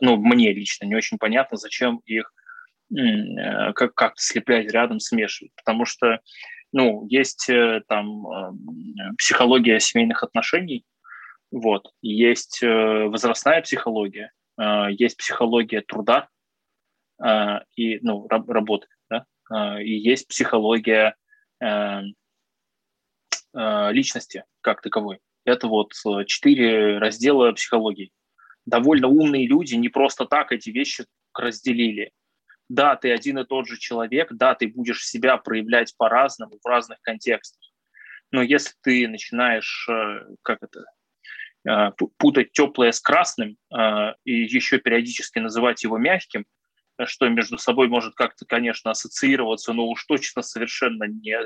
ну, мне лично не очень понятно, зачем их как, как слеплять рядом, смешивать. Потому что, ну, есть э, там э, психология семейных отношений, вот, есть э, возрастная психология, есть психология труда и ну, работы, да? И есть психология личности как таковой. Это вот четыре раздела психологии. Довольно умные люди не просто так эти вещи разделили. Да, ты один и тот же человек, да, ты будешь себя проявлять по-разному в разных контекстах. Но если ты начинаешь, э, как это, Э, путать теплое с красным э, и еще периодически называть его мягким, что между собой может как-то, конечно, ассоциироваться, но уж точно совершенно не,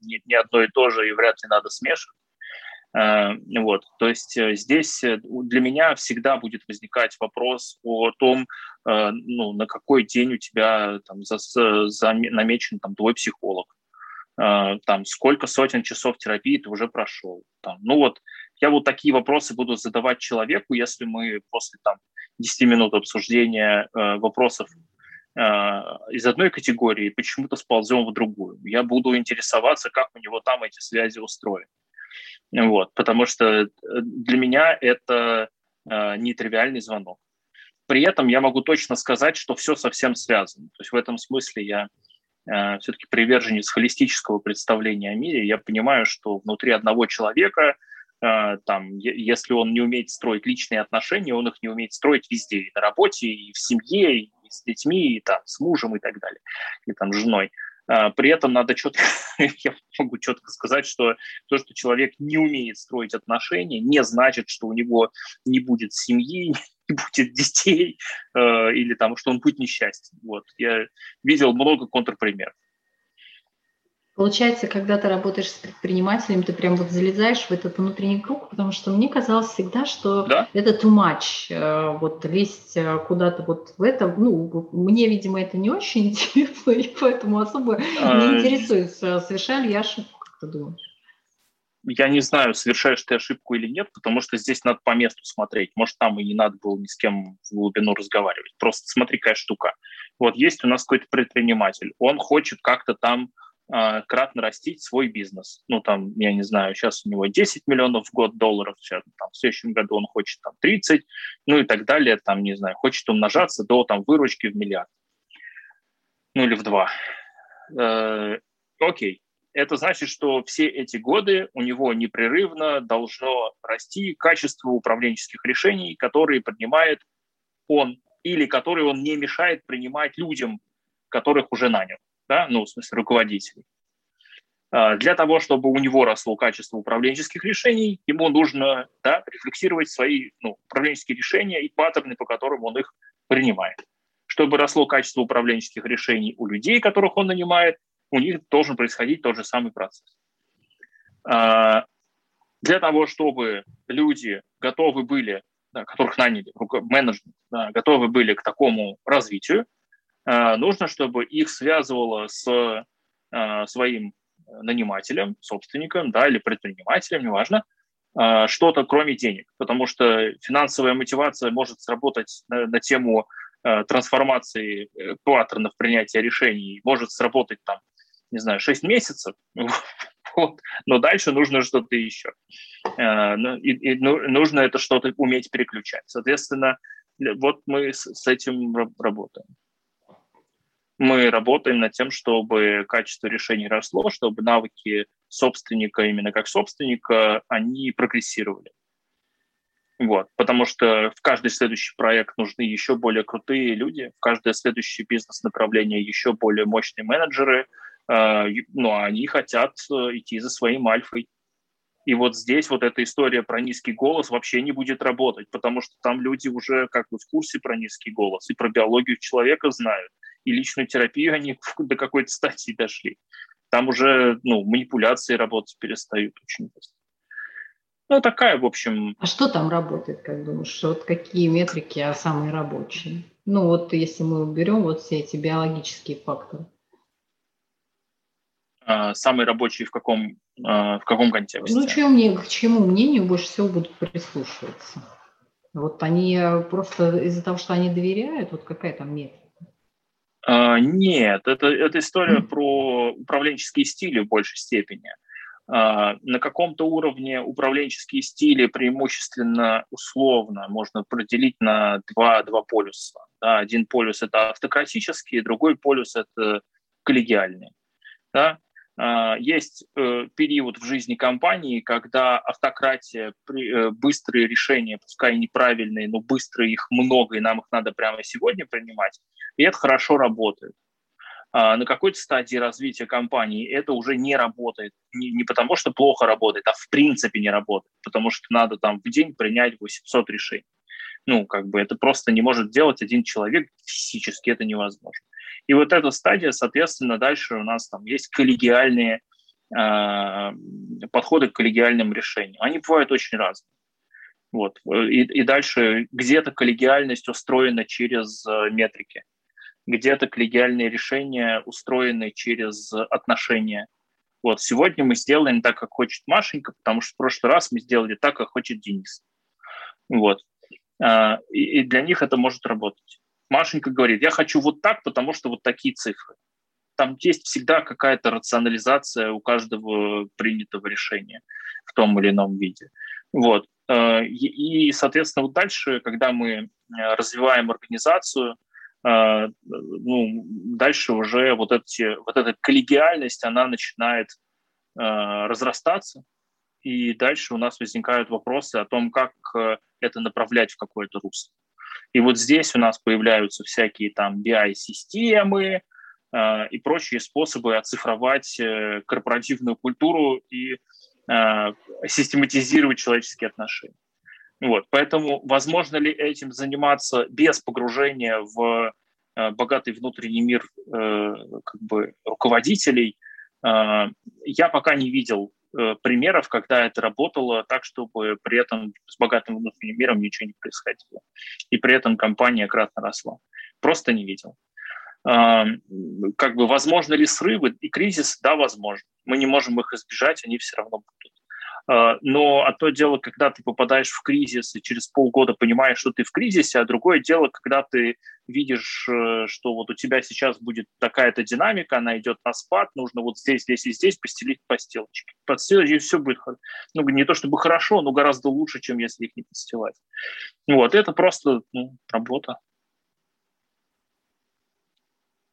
не, не одно и то же, и вряд ли надо смешивать. Э, вот. То есть здесь для меня всегда будет возникать вопрос о том, ну, на какой день у тебя там, за, за, намечен там, твой психолог, там, сколько сотен часов терапии ты уже прошел. Там, ну вот я вот такие вопросы буду задавать человеку, если мы после там, 10 минут обсуждения э, вопросов э, из одной категории почему-то сползем в другую. Я буду интересоваться, как у него там эти связи устроены. Вот, потому что э, для меня это э, нетривиальный звонок. При этом я могу точно сказать, что все совсем связано. То есть в этом смысле я э, все-таки приверженец холистического представления о мире. Я понимаю, что внутри одного человека Э, там, если он не умеет строить личные отношения, он их не умеет строить везде, и на работе, и в семье, и с детьми, и там, с мужем и так далее, и там с женой. Э, при этом надо четко, я могу четко сказать, что то, что человек не умеет строить отношения, не значит, что у него не будет семьи, не будет детей, э, или там, что он будет несчастен. Вот. Я видел много контрпримеров. Получается, когда ты работаешь с предпринимателем, ты прям вот залезаешь в этот внутренний круг, потому что мне казалось всегда, что да? это too much, э, вот лезть э, куда-то вот в это, ну, мне, видимо, это не очень интересно, и поэтому особо не а, интересуюсь, э, совершаю ли я ошибку, как ты думаешь? Я не знаю, совершаешь ты ошибку или нет, потому что здесь надо по месту смотреть. Может, там и не надо было ни с кем в глубину разговаривать. Просто смотри, какая штука. Вот есть у нас какой-то предприниматель, он хочет как-то там кратно растить свой бизнес. Ну, там, я не знаю, сейчас у него 10 миллионов в год долларов, сейчас, там, в следующем году он хочет там 30, ну и так далее, там, не знаю, хочет умножаться до там выручки в миллиард. Ну или в два. Э, окей. Это значит, что все эти годы у него непрерывно должно расти качество управленческих решений, которые принимает он или которые он не мешает принимать людям, которых уже нанял да, ну, в смысле руководителей. А, для того, чтобы у него росло качество управленческих решений, ему нужно да, рефлексировать свои ну, управленческие решения и паттерны, по которым он их принимает. Чтобы росло качество управленческих решений у людей, которых он нанимает, у них должен происходить тот же самый процесс. А, для того, чтобы люди готовы были, да, которых наняли, менеджмент, да, готовы были к такому развитию, нужно, чтобы их связывало с э, своим нанимателем, собственником, да, или предпринимателем, неважно, э, что-то кроме денег, потому что финансовая мотивация может сработать на, на тему трансформации паттернов принятия решений, может сработать там не знаю, 6 месяцев, вот, но дальше нужно что-то еще. Э, ну, и, и ну, нужно это что-то уметь переключать. Соответственно, вот мы с этим работаем. Мы работаем над тем, чтобы качество решений росло, чтобы навыки собственника, именно как собственника, они прогрессировали. Вот, потому что в каждый следующий проект нужны еще более крутые люди, в каждое следующее бизнес-направление еще более мощные менеджеры, э, ну, они хотят э, идти за своим альфой. И вот здесь вот эта история про низкий голос вообще не будет работать, потому что там люди уже как бы в курсе про низкий голос и про биологию человека знают, и личную терапию они до какой-то стадии дошли. Там уже ну, манипуляции работать перестают очень быстро. Ну, такая, в общем... А что там работает, как думаешь? Вот какие метрики а самые рабочие? Ну, вот если мы уберем вот все эти биологические факторы. А, самые рабочие в каком, а, в каком контексте? Ну, чему, к чему мнению больше всего будут прислушиваться? Вот они просто из-за того, что они доверяют, вот какая там метрика? А, нет, это, это история mm. про управленческие стили в большей степени. А, на каком-то уровне управленческие стили преимущественно условно можно проделить на два, два полюса. Да, один полюс – это автократический, другой полюс – это коллегиальный. Да? А, есть э, период в жизни компании, когда автократия, э, быстрые решения, пускай неправильные, но быстрые их много, и нам их надо прямо сегодня принимать, и это хорошо работает. А, на какой-то стадии развития компании это уже не работает. Не, не потому, что плохо работает, а в принципе не работает. Потому что надо там в день принять 800 решений. Ну, как бы это просто не может делать один человек, физически это невозможно. И вот эта стадия, соответственно, дальше у нас там есть коллегиальные э, подходы к коллегиальным решениям. Они бывают очень разные. Вот. И, и дальше где-то коллегиальность устроена через э, метрики где-то коллегиальные решения устроены через отношения. Вот сегодня мы сделаем так, как хочет Машенька, потому что в прошлый раз мы сделали так, как хочет Денис. Вот. А, и для них это может работать. Машенька говорит, я хочу вот так, потому что вот такие цифры. Там есть всегда какая-то рационализация у каждого принятого решения в том или ином виде. Вот. А, и, соответственно, вот дальше, когда мы развиваем организацию, а, ну, дальше уже вот, эти, вот эта коллегиальность, она начинает разрастаться, и дальше у нас возникают вопросы о том, как э, это направлять в какое-то русло. И вот здесь у нас появляются всякие там BI-системы э, и прочие способы оцифровать э, корпоративную культуру и э, систематизировать человеческие отношения. Вот, поэтому возможно ли этим заниматься без погружения в э, богатый внутренний мир э, как бы руководителей? Э, я пока не видел примеров, когда это работало так, чтобы при этом с богатым внутренним миром ничего не происходило. И при этом компания кратно росла. Просто не видел. Э, как бы возможно ли срывы и кризис? Да, возможно. Мы не можем их избежать, они все равно будут. А, но а то дело, когда ты попадаешь в кризис и через полгода понимаешь, что ты в кризисе, а другое дело, когда ты видишь, э, что вот у тебя сейчас будет такая-то динамика, она идет на спад, нужно вот здесь, здесь и здесь постелить постелочки. Подстелить, и все будет, ну, не то чтобы хорошо, но гораздо лучше, чем если их не подстилать. Вот, это просто ну, работа.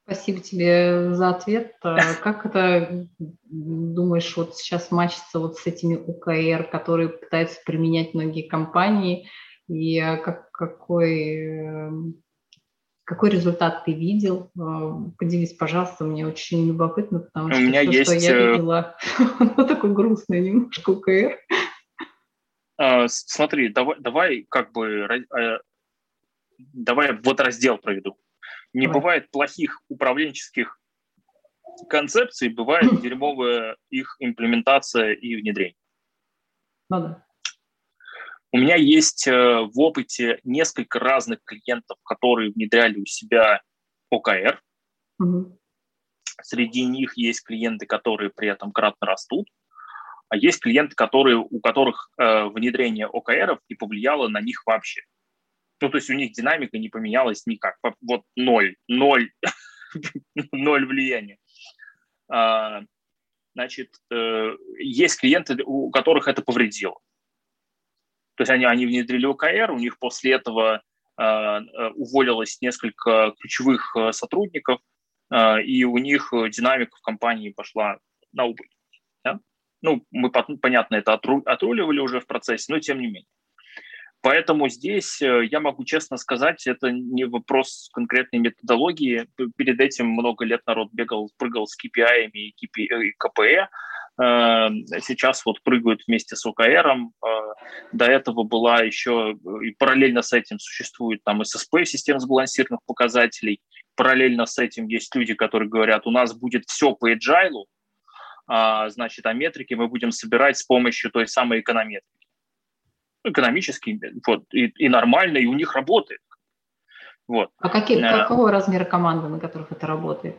Спасибо тебе за ответ. А как это, думаешь, вот сейчас мачится вот с этими УКР, которые пытаются применять многие компании, и а, как, какой, какой результат ты видел? А, поделись, пожалуйста, мне очень любопытно, потому что У меня все, есть... что я э, видела, оно такое грустное немножко УКР. Смотри, давай, давай как бы э, давай вот раздел проведу. Не бывает плохих управленческих концепций, бывает дерьмовая их имплементация и внедрение. Ну, да. У меня есть э, в опыте несколько разных клиентов, которые внедряли у себя ОКР. Угу. Среди них есть клиенты, которые при этом кратно растут, а есть клиенты, которые, у которых э, внедрение ОКРов не повлияло на них вообще. Ну, то есть у них динамика не поменялась никак. Вот ноль, ноль, ноль влияния. значит, есть клиенты, у которых это повредило. То есть они, они внедрили ОКР, у них после этого уволилось несколько ключевых сотрудников, и у них динамика в компании пошла на убыль. Да? Ну, мы, понятно, это отруливали уже в процессе, но тем не менее. Поэтому здесь, э, я могу честно сказать, это не вопрос конкретной методологии. Перед этим много лет народ бегал, прыгал с KPI и, КПЭ. Э, сейчас вот прыгают вместе с ОКР. Э, до этого была еще, и параллельно с этим существует там ССП, система сбалансированных показателей. Параллельно с этим есть люди, которые говорят, у нас будет все по agile, а, значит, а метрики мы будем собирать с помощью той самой эконометрики экономически, вот, и, и нормально, и у них работает. Вот. А какие, а, какого размера команды, на которых это работает?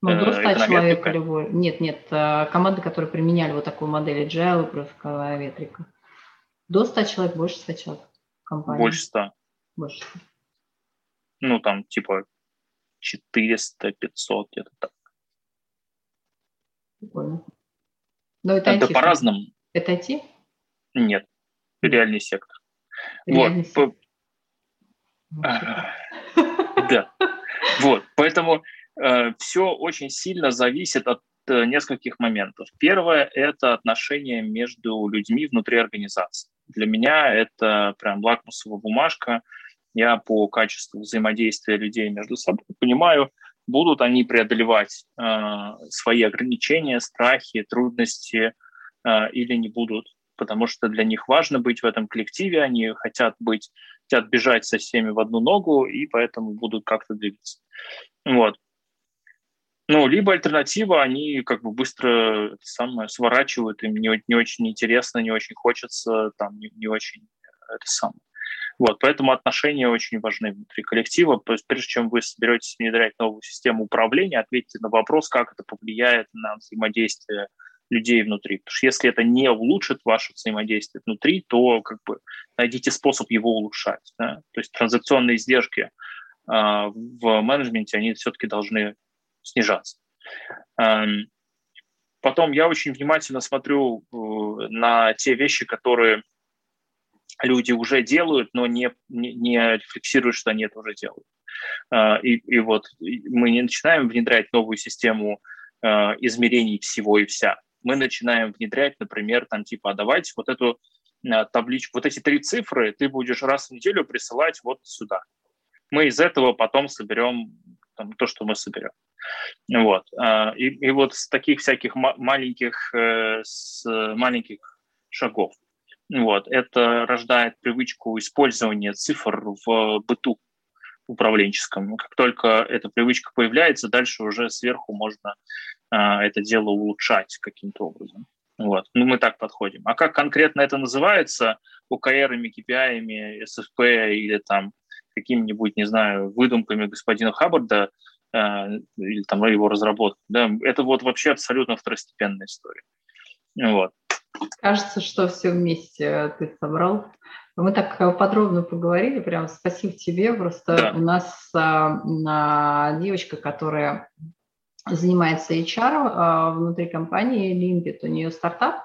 Ну, до 100 человек или Нет, нет, э, команды, которые применяли вот такую модель agile плюс метрика. До 100 человек, больше 100 человек компании. Больше 100. Больше 100. Ну, там, типа, 400, 500, где-то так. Прикольно. Но это, это по-разному. Это IT? Нет, реальный сектор. Реальный вот. Да. Вот, поэтому э, все очень сильно зависит от э, нескольких моментов. Первое – это отношения между людьми внутри организации. Для меня это прям лакмусовая бумажка. Я по качеству взаимодействия людей между собой понимаю, будут они преодолевать э, свои ограничения, страхи, трудности э, или не будут потому что для них важно быть в этом коллективе, они хотят быть, хотят бежать со всеми в одну ногу, и поэтому будут как-то двигаться. Вот. Ну, либо альтернатива, они как бы быстро самое сворачивают, им не, не очень интересно, не очень хочется, там не, не очень это самое. Вот, поэтому отношения очень важны внутри коллектива. То есть прежде чем вы соберетесь внедрять новую систему управления, ответьте на вопрос, как это повлияет на взаимодействие людей внутри. Потому что если это не улучшит ваше взаимодействие внутри, то как бы найдите способ его улучшать. Да? То есть транзакционные издержки э, в менеджменте, они все-таки должны снижаться. Эм, потом я очень внимательно смотрю э, на те вещи, которые люди уже делают, но не, не, не рефлексируют, что они это уже делают. Э, и, и вот мы не начинаем внедрять новую систему э, измерений всего и вся мы начинаем внедрять, например, там типа, а давайте вот эту э, табличку, вот эти три цифры ты будешь раз в неделю присылать вот сюда. Мы из этого потом соберем там, то, что мы соберем. Вот. А, и, и вот с таких всяких маленьких, э, с маленьких шагов. Вот. Это рождает привычку использования цифр в быту управленческом. Как только эта привычка появляется, дальше уже сверху можно а, это дело улучшать каким-то образом. Вот. Ну, мы так подходим. А как конкретно это называется, OKR-ами, KPI-ами, SFP или там какими-нибудь, не знаю, выдумками господина Хаббарда э, или там его разработкой, да, это вот вообще абсолютно второстепенная история. Вот. Кажется, что все вместе ты собрал. Мы так подробно поговорили, прям спасибо тебе. Просто да. у нас а, девочка, которая занимается HR а, внутри компании Limpit. У нее стартап,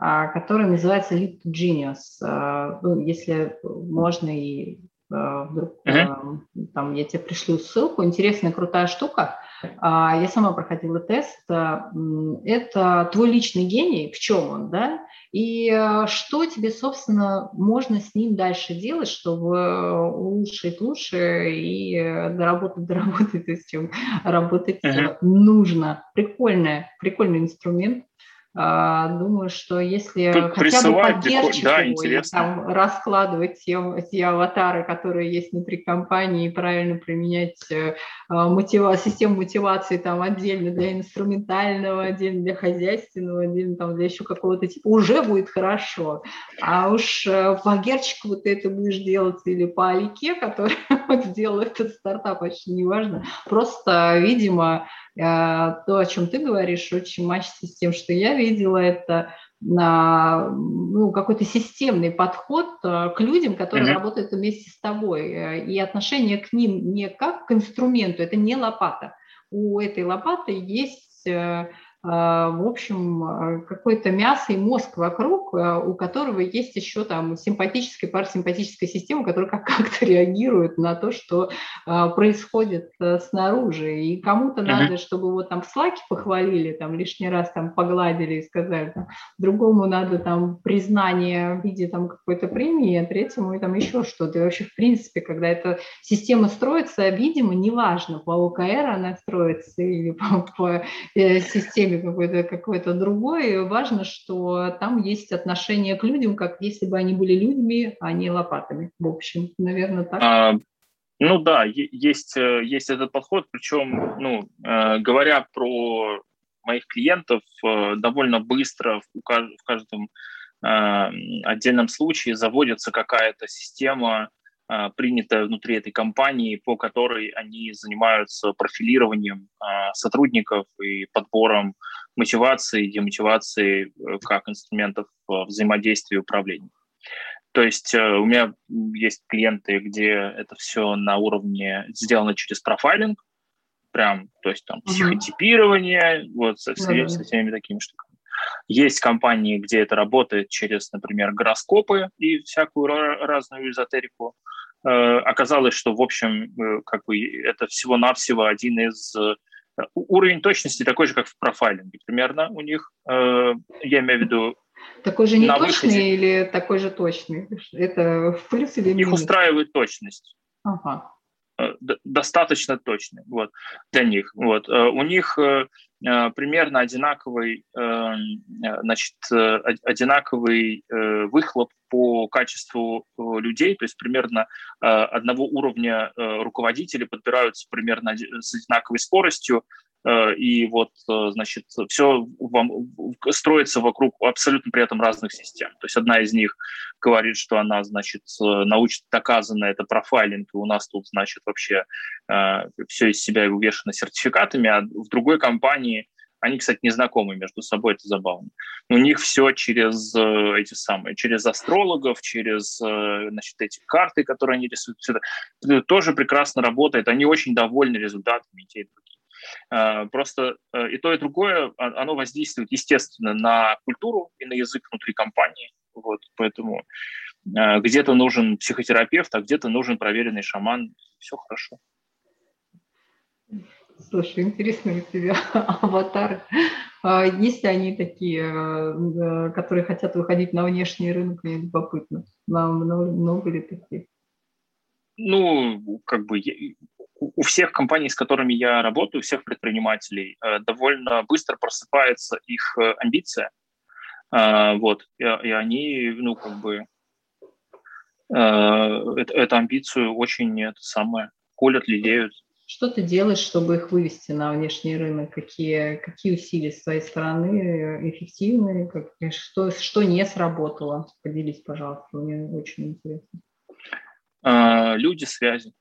а, который называется Lead Genius. А, ну, если можно и вдруг uh-huh. там я тебе пришлю ссылку. Интересная, крутая штука. Я сама проходила тест. Это твой личный гений, в чем он, да? И э, что тебе, собственно, можно с ним дальше делать, чтобы улучшить лучше и э, доработать, доработать, то есть чем работать uh-huh. нужно. Прикольный, прикольный инструмент. А, думаю, что если Тут хотя бы поддержку да, и там раскладывать те, те аватары, которые есть внутри компании, и правильно применять э, а, мотива, систему мотивации там отдельно для инструментального, отдельно для хозяйственного, отдельно там для еще какого-то типа, уже будет хорошо. А уж э, по герчику вот это будешь делать или по Алике, который вот сделал этот стартап, очень неважно. Просто, видимо, Э, то, о чем ты говоришь, очень мачится с тем, что я видела, это ну, какой-то системный подход э, к людям, которые mm-hmm. работают вместе с тобой, э, и отношение к ним не как к инструменту, это не лопата. у этой лопаты есть а, в общем, а, какое-то мясо и мозг вокруг, а, у которого есть еще там симпатическая, парасимпатическая система, которая как-то реагирует на то, что происходит э, снаружи. И кому-то uh-huh. надо, чтобы вот там в слаке похвалили, там лишний раз там погладили и сказали, там, другому надо там признание в виде там какой-то премии, а третьему и там еще что-то. И вообще, в принципе, когда эта система строится, видимо, неважно, по ОКР она строится или по, по э, системе или какой-то какой другой. Важно, что там есть отношение к людям, как если бы они были людьми, а не лопатами. В общем, наверное, так. А, ну да, есть, э, есть этот подход, причем, ну, э, говоря про моих клиентов, э, довольно быстро в каждом отдельном случае заводится какая-то система, принятая внутри этой компании, по которой они занимаются профилированием сотрудников и подбором мотивации, демотивации э, как инструментов э, взаимодействия и управления. То есть э, у меня есть клиенты, где это все на уровне сделано через профайлинг, прям, то есть там психотипирование, вот со, mm-hmm. со всеми такими штуками. Есть компании, где это работает через, например, гороскопы и всякую разную эзотерику. Оказалось, что, в общем, как бы это всего-навсего один из Уровень точности такой же, как в профайлинге примерно у них. Э, я имею в виду такой же неточный выходе. или такой же точный? Это в плюс или минус? Их устраивает точность. Ага. Э, достаточно точный вот, для них. Вот. Э, у них примерно одинаковый, значит, одинаковый выхлоп по качеству людей, то есть примерно одного уровня руководители подбираются примерно с одинаковой скоростью, Э, и вот, э, значит, все вам строится вокруг абсолютно при этом разных систем. То есть одна из них говорит, что она, значит, э, научно доказана, это профайлинг, и у нас тут, значит, вообще все из себя увешано сертификатами, а в другой компании они, кстати, не знакомы между собой, это забавно. У них все через эти самые, через астрологов, через, значит, эти карты, которые они рисуют, это тоже прекрасно работает. Они очень довольны результатами те и другие. Э, просто э, и то, и другое, оно воздействует, естественно, на культуру и на язык внутри компании. Вот, поэтому э, где-то нужен психотерапевт, а где-то нужен проверенный шаман. Все хорошо. Слушай, интересно у тебя аватары. А есть ли они такие, которые хотят выходить на внешний рынок, мне любопытно. Много ли таких? Ну, как бы у всех компаний, с которыми я работаю, у всех предпринимателей, э, довольно быстро просыпается их э, амбиция. Э, вот, и, и они, ну, как бы, эту, эту амбицию очень это самое, колят, лелеют. Что ты делаешь, чтобы их вывести на внешний рынок? Какие, какие усилия с твоей стороны эффективные? Как, что, что не сработало? Поделись, пожалуйста, мне очень интересно. Люди, связи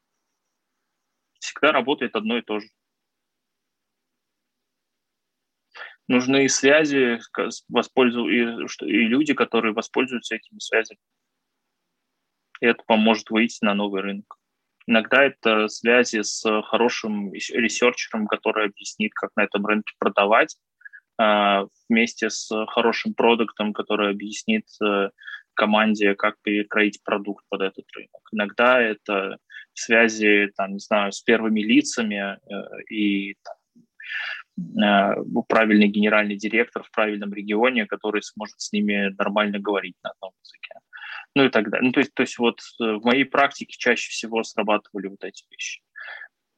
всегда работает одно и то же. Нужны связи и, и люди, которые воспользуются этими связями. И это поможет выйти на новый рынок. Иногда это связи с хорошим researcher ом, который объяснит, как на этом рынке продавать, а, вместе с хорошим продуктом, который объяснит э, команде, как перекроить продукт под этот рынок. Иногда это связи, там, не знаю, с первыми лицами э, и э, правильный генеральный директор в правильном регионе, который сможет с ними нормально говорить на одном языке. Ну и так далее. Ну, то есть, то есть вот э, в моей практике чаще всего срабатывали вот эти вещи.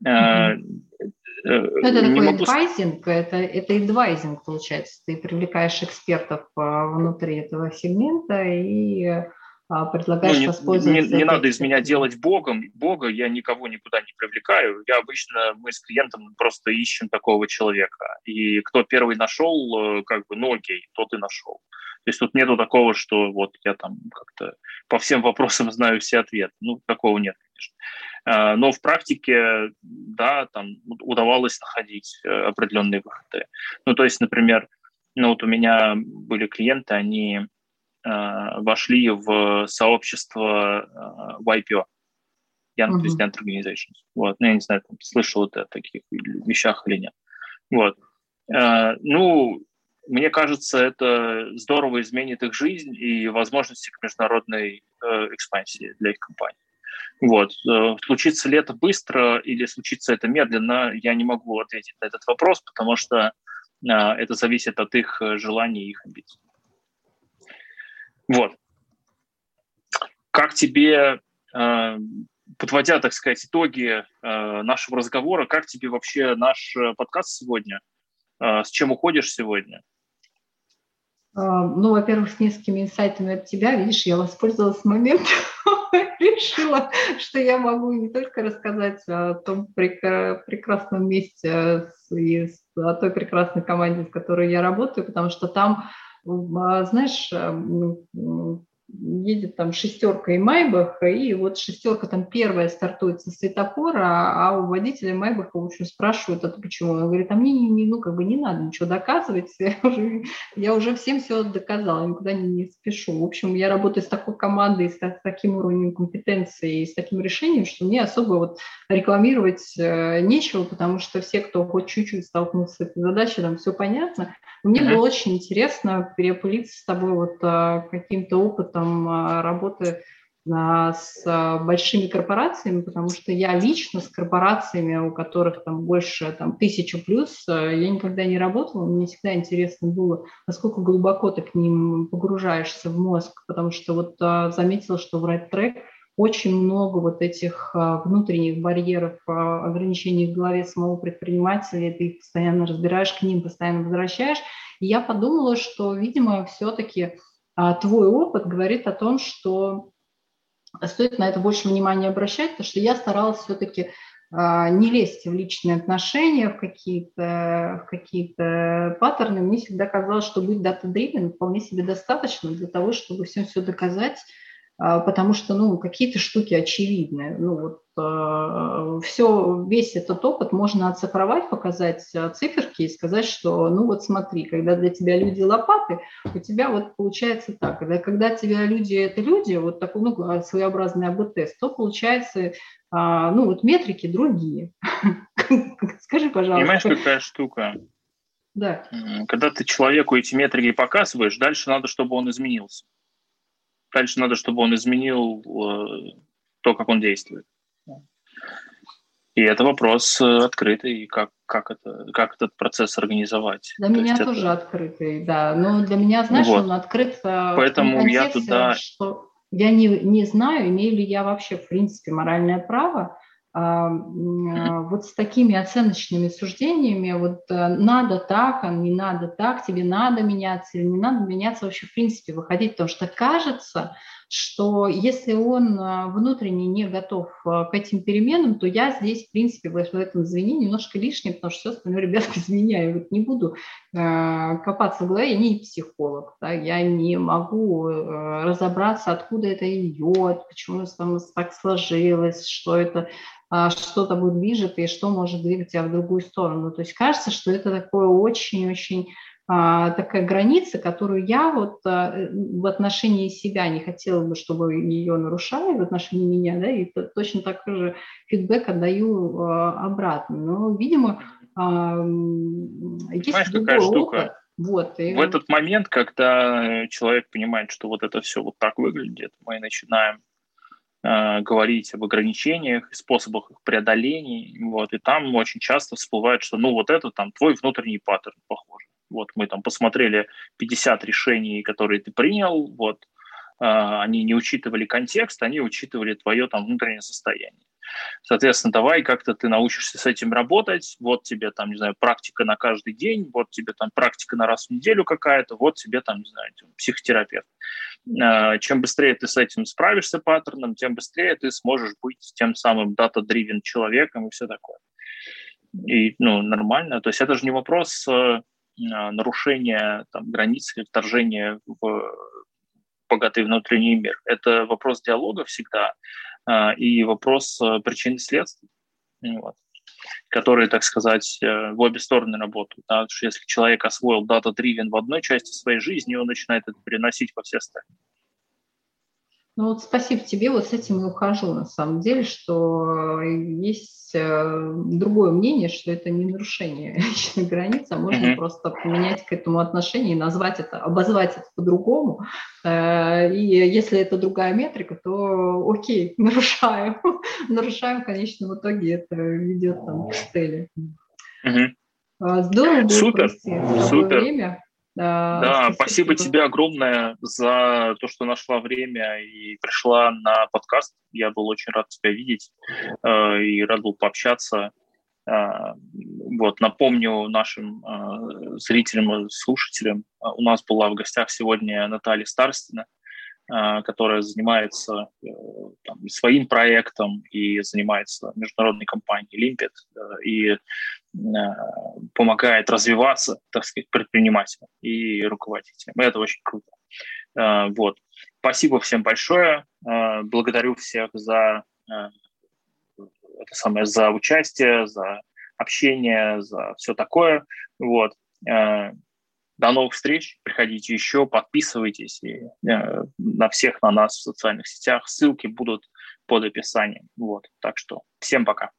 Mm-hmm. Это не такой могу... адвайзинг, это, это адвайзинг получается. Ты привлекаешь экспертов внутри этого сегмента и предлагаешь ну, не, воспользоваться... Не, не надо из меня делать богом. Бога я никого никуда не привлекаю. Я обычно, мы с клиентом просто ищем такого человека. И кто первый нашел, э, как бы, ну окей, тот и нашел. То есть тут нету такого, что вот я там как-то по всем вопросам знаю все ответы. Ну, такого нет, конечно. А, но в практике, да, там удавалось находить э, определенные выходы. Ну, то есть, например, ну вот у меня были клиенты, они вошли в сообщество э, YPO. Young uh-huh. President Organizations. Вот. Ну, я не знаю, слышал ты о таких вещах или нет. Вот. Э, ну, мне кажется, это здорово изменит их жизнь и возможности к международной э, экспансии для их компаний. Вот. Э, случится ли это быстро или случится это медленно, я не могу ответить на этот вопрос, потому что э, это зависит от их э, желаний и их амбиций. Вот. Как тебе, э, подводя, так сказать, итоги э, нашего разговора, как тебе вообще наш э, подкаст сегодня? С чем уходишь сегодня? Ну, во-первых, с несколькими инсайтами от тебя, видишь, я воспользовалась моментом, решила, что я могу не только рассказать о том прекрасном месте о той прекрасной команде, с которой я работаю, потому что там знаешь, едет там шестерка и Майбах, и вот шестерка там первая стартует со светофора, а у водителя Майбаха, в общем, спрашивают, а ты почему? Он говорит, а мне не, не, ну, как бы не надо ничего доказывать, я уже, я уже всем все доказала, никуда не, не спешу. В общем, я работаю с такой командой, с, с таким уровнем компетенции и с таким решением, что мне особо вот рекламировать э, нечего, потому что все, кто хоть чуть-чуть столкнулся с этой задачей, там все понятно. Мне mm-hmm. было очень интересно перепылиться с тобой вот э, каким-то опытом опытом а, работы а, с а, большими корпорациями, потому что я лично с корпорациями, у которых там больше там, тысячи плюс, я никогда не работала, мне всегда интересно было, насколько глубоко ты к ним погружаешься в мозг, потому что вот заметила, что в Red Track очень много вот этих внутренних барьеров, ограничений в голове самого предпринимателя, ты их постоянно разбираешь, к ним постоянно возвращаешь. И я подумала, что, видимо, все-таки твой опыт говорит о том, что стоит на это больше внимания обращать, потому что я старалась все-таки а, не лезть в личные отношения, в какие-то какие паттерны. Мне всегда казалось, что быть дата-дривен вполне себе достаточно для того, чтобы всем все доказать, а, потому что, ну, какие-то штуки очевидны. Ну, вот а, все, весь этот опыт можно оцифровать, показать а, циферки и сказать, что, ну, вот смотри, когда для тебя люди лопаты, у тебя вот получается так. Когда, когда тебя люди – это люди, вот такой, ну, своеобразный АБ-тест, то получается, ну, вот метрики другие. Скажи, пожалуйста. Понимаешь, какая штука? Да. Когда ты человеку эти метрики показываешь, дальше надо, чтобы он изменился. Дальше надо, чтобы он изменил э, то, как он действует. И это вопрос э, открытый, как, как, это, как этот процесс организовать. Для То меня тоже это... открытый, да. Но для меня, знаешь, вот. он открыт э, Поэтому в я туда... что я не, не знаю, имею ли я вообще, в принципе, моральное право вот с такими оценочными суждениями, вот э, надо так, а не надо так, тебе надо меняться или не надо меняться вообще в принципе выходить, потому что кажется, что если он а, внутренне не готов а, к этим переменам, то я здесь, в принципе, в этом звене немножко лишнее, потому что все остальное, ребятки, из меня. Я вот не буду э, копаться в голове, я не психолог, да, я не могу э, разобраться, откуда это идет, почему там так сложилось, что это что тобой движет и что может двигать тебя в другую сторону. То есть кажется, что это такое очень-очень а, такая граница, которую я вот а, в отношении себя не хотела бы, чтобы ее нарушали в отношении меня, да, и точно так же фидбэк отдаю а, обратно. Но, видимо, есть Понимаешь, какая опыт. штука? Вот, и... В этот момент, когда человек понимает, что вот это все вот так выглядит, мы начинаем э, говорить об ограничениях и способах их преодоления, вот, и там очень часто всплывает, что ну вот это там твой внутренний паттерн, похоже. Вот мы там посмотрели 50 решений, которые ты принял, вот, а, они не учитывали контекст, они учитывали твое там внутреннее состояние. Соответственно, давай как-то ты научишься с этим работать, вот тебе там, не знаю, практика на каждый день, вот тебе там практика на раз в неделю какая-то, вот тебе там, не знаю, психотерапевт. А, чем быстрее ты с этим справишься паттерном, тем быстрее ты сможешь быть тем самым data-driven человеком и все такое. И, ну, нормально. То есть это же не вопрос э, нарушение там, границ или вторжение в богатый внутренний мир. Это вопрос диалога всегда а, и вопрос а, причин и следствий, вот, которые, так сказать, э, в обе стороны работают. Да? Что если человек освоил дата-дривен в одной части своей жизни, он начинает это переносить во все остальные. Ну вот спасибо тебе, вот с этим и ухожу на самом деле, что есть э, другое мнение, что это не нарушение личной границы, а можно mm-hmm. просто поменять к этому отношение и назвать это, обозвать это по-другому. Э, и если это другая метрика, то окей, нарушаем. нарушаем, в конечном итоге это ведет там, к цели. Mm-hmm. Здорово было Супер. провести Супер. время. Да, спасибо тебе огромное за то, что нашла время и пришла на подкаст. Я был очень рад тебя видеть э, и рад был пообщаться. Э, вот, напомню нашим э, зрителям и слушателям, у нас была в гостях сегодня Наталья Старостина, Э, которая занимается там, своим проектом и занимается международной компанией Limpet и помогает развиваться, так сказать, предпринимателям и руководителям. Это очень круто. Вот. Спасибо всем большое. Благодарю всех за это самое, за участие, за общение, за все такое. Вот. До новых встреч. Приходите еще, подписывайтесь и, э, на всех на нас в социальных сетях. Ссылки будут под описанием. Вот. Так что всем пока.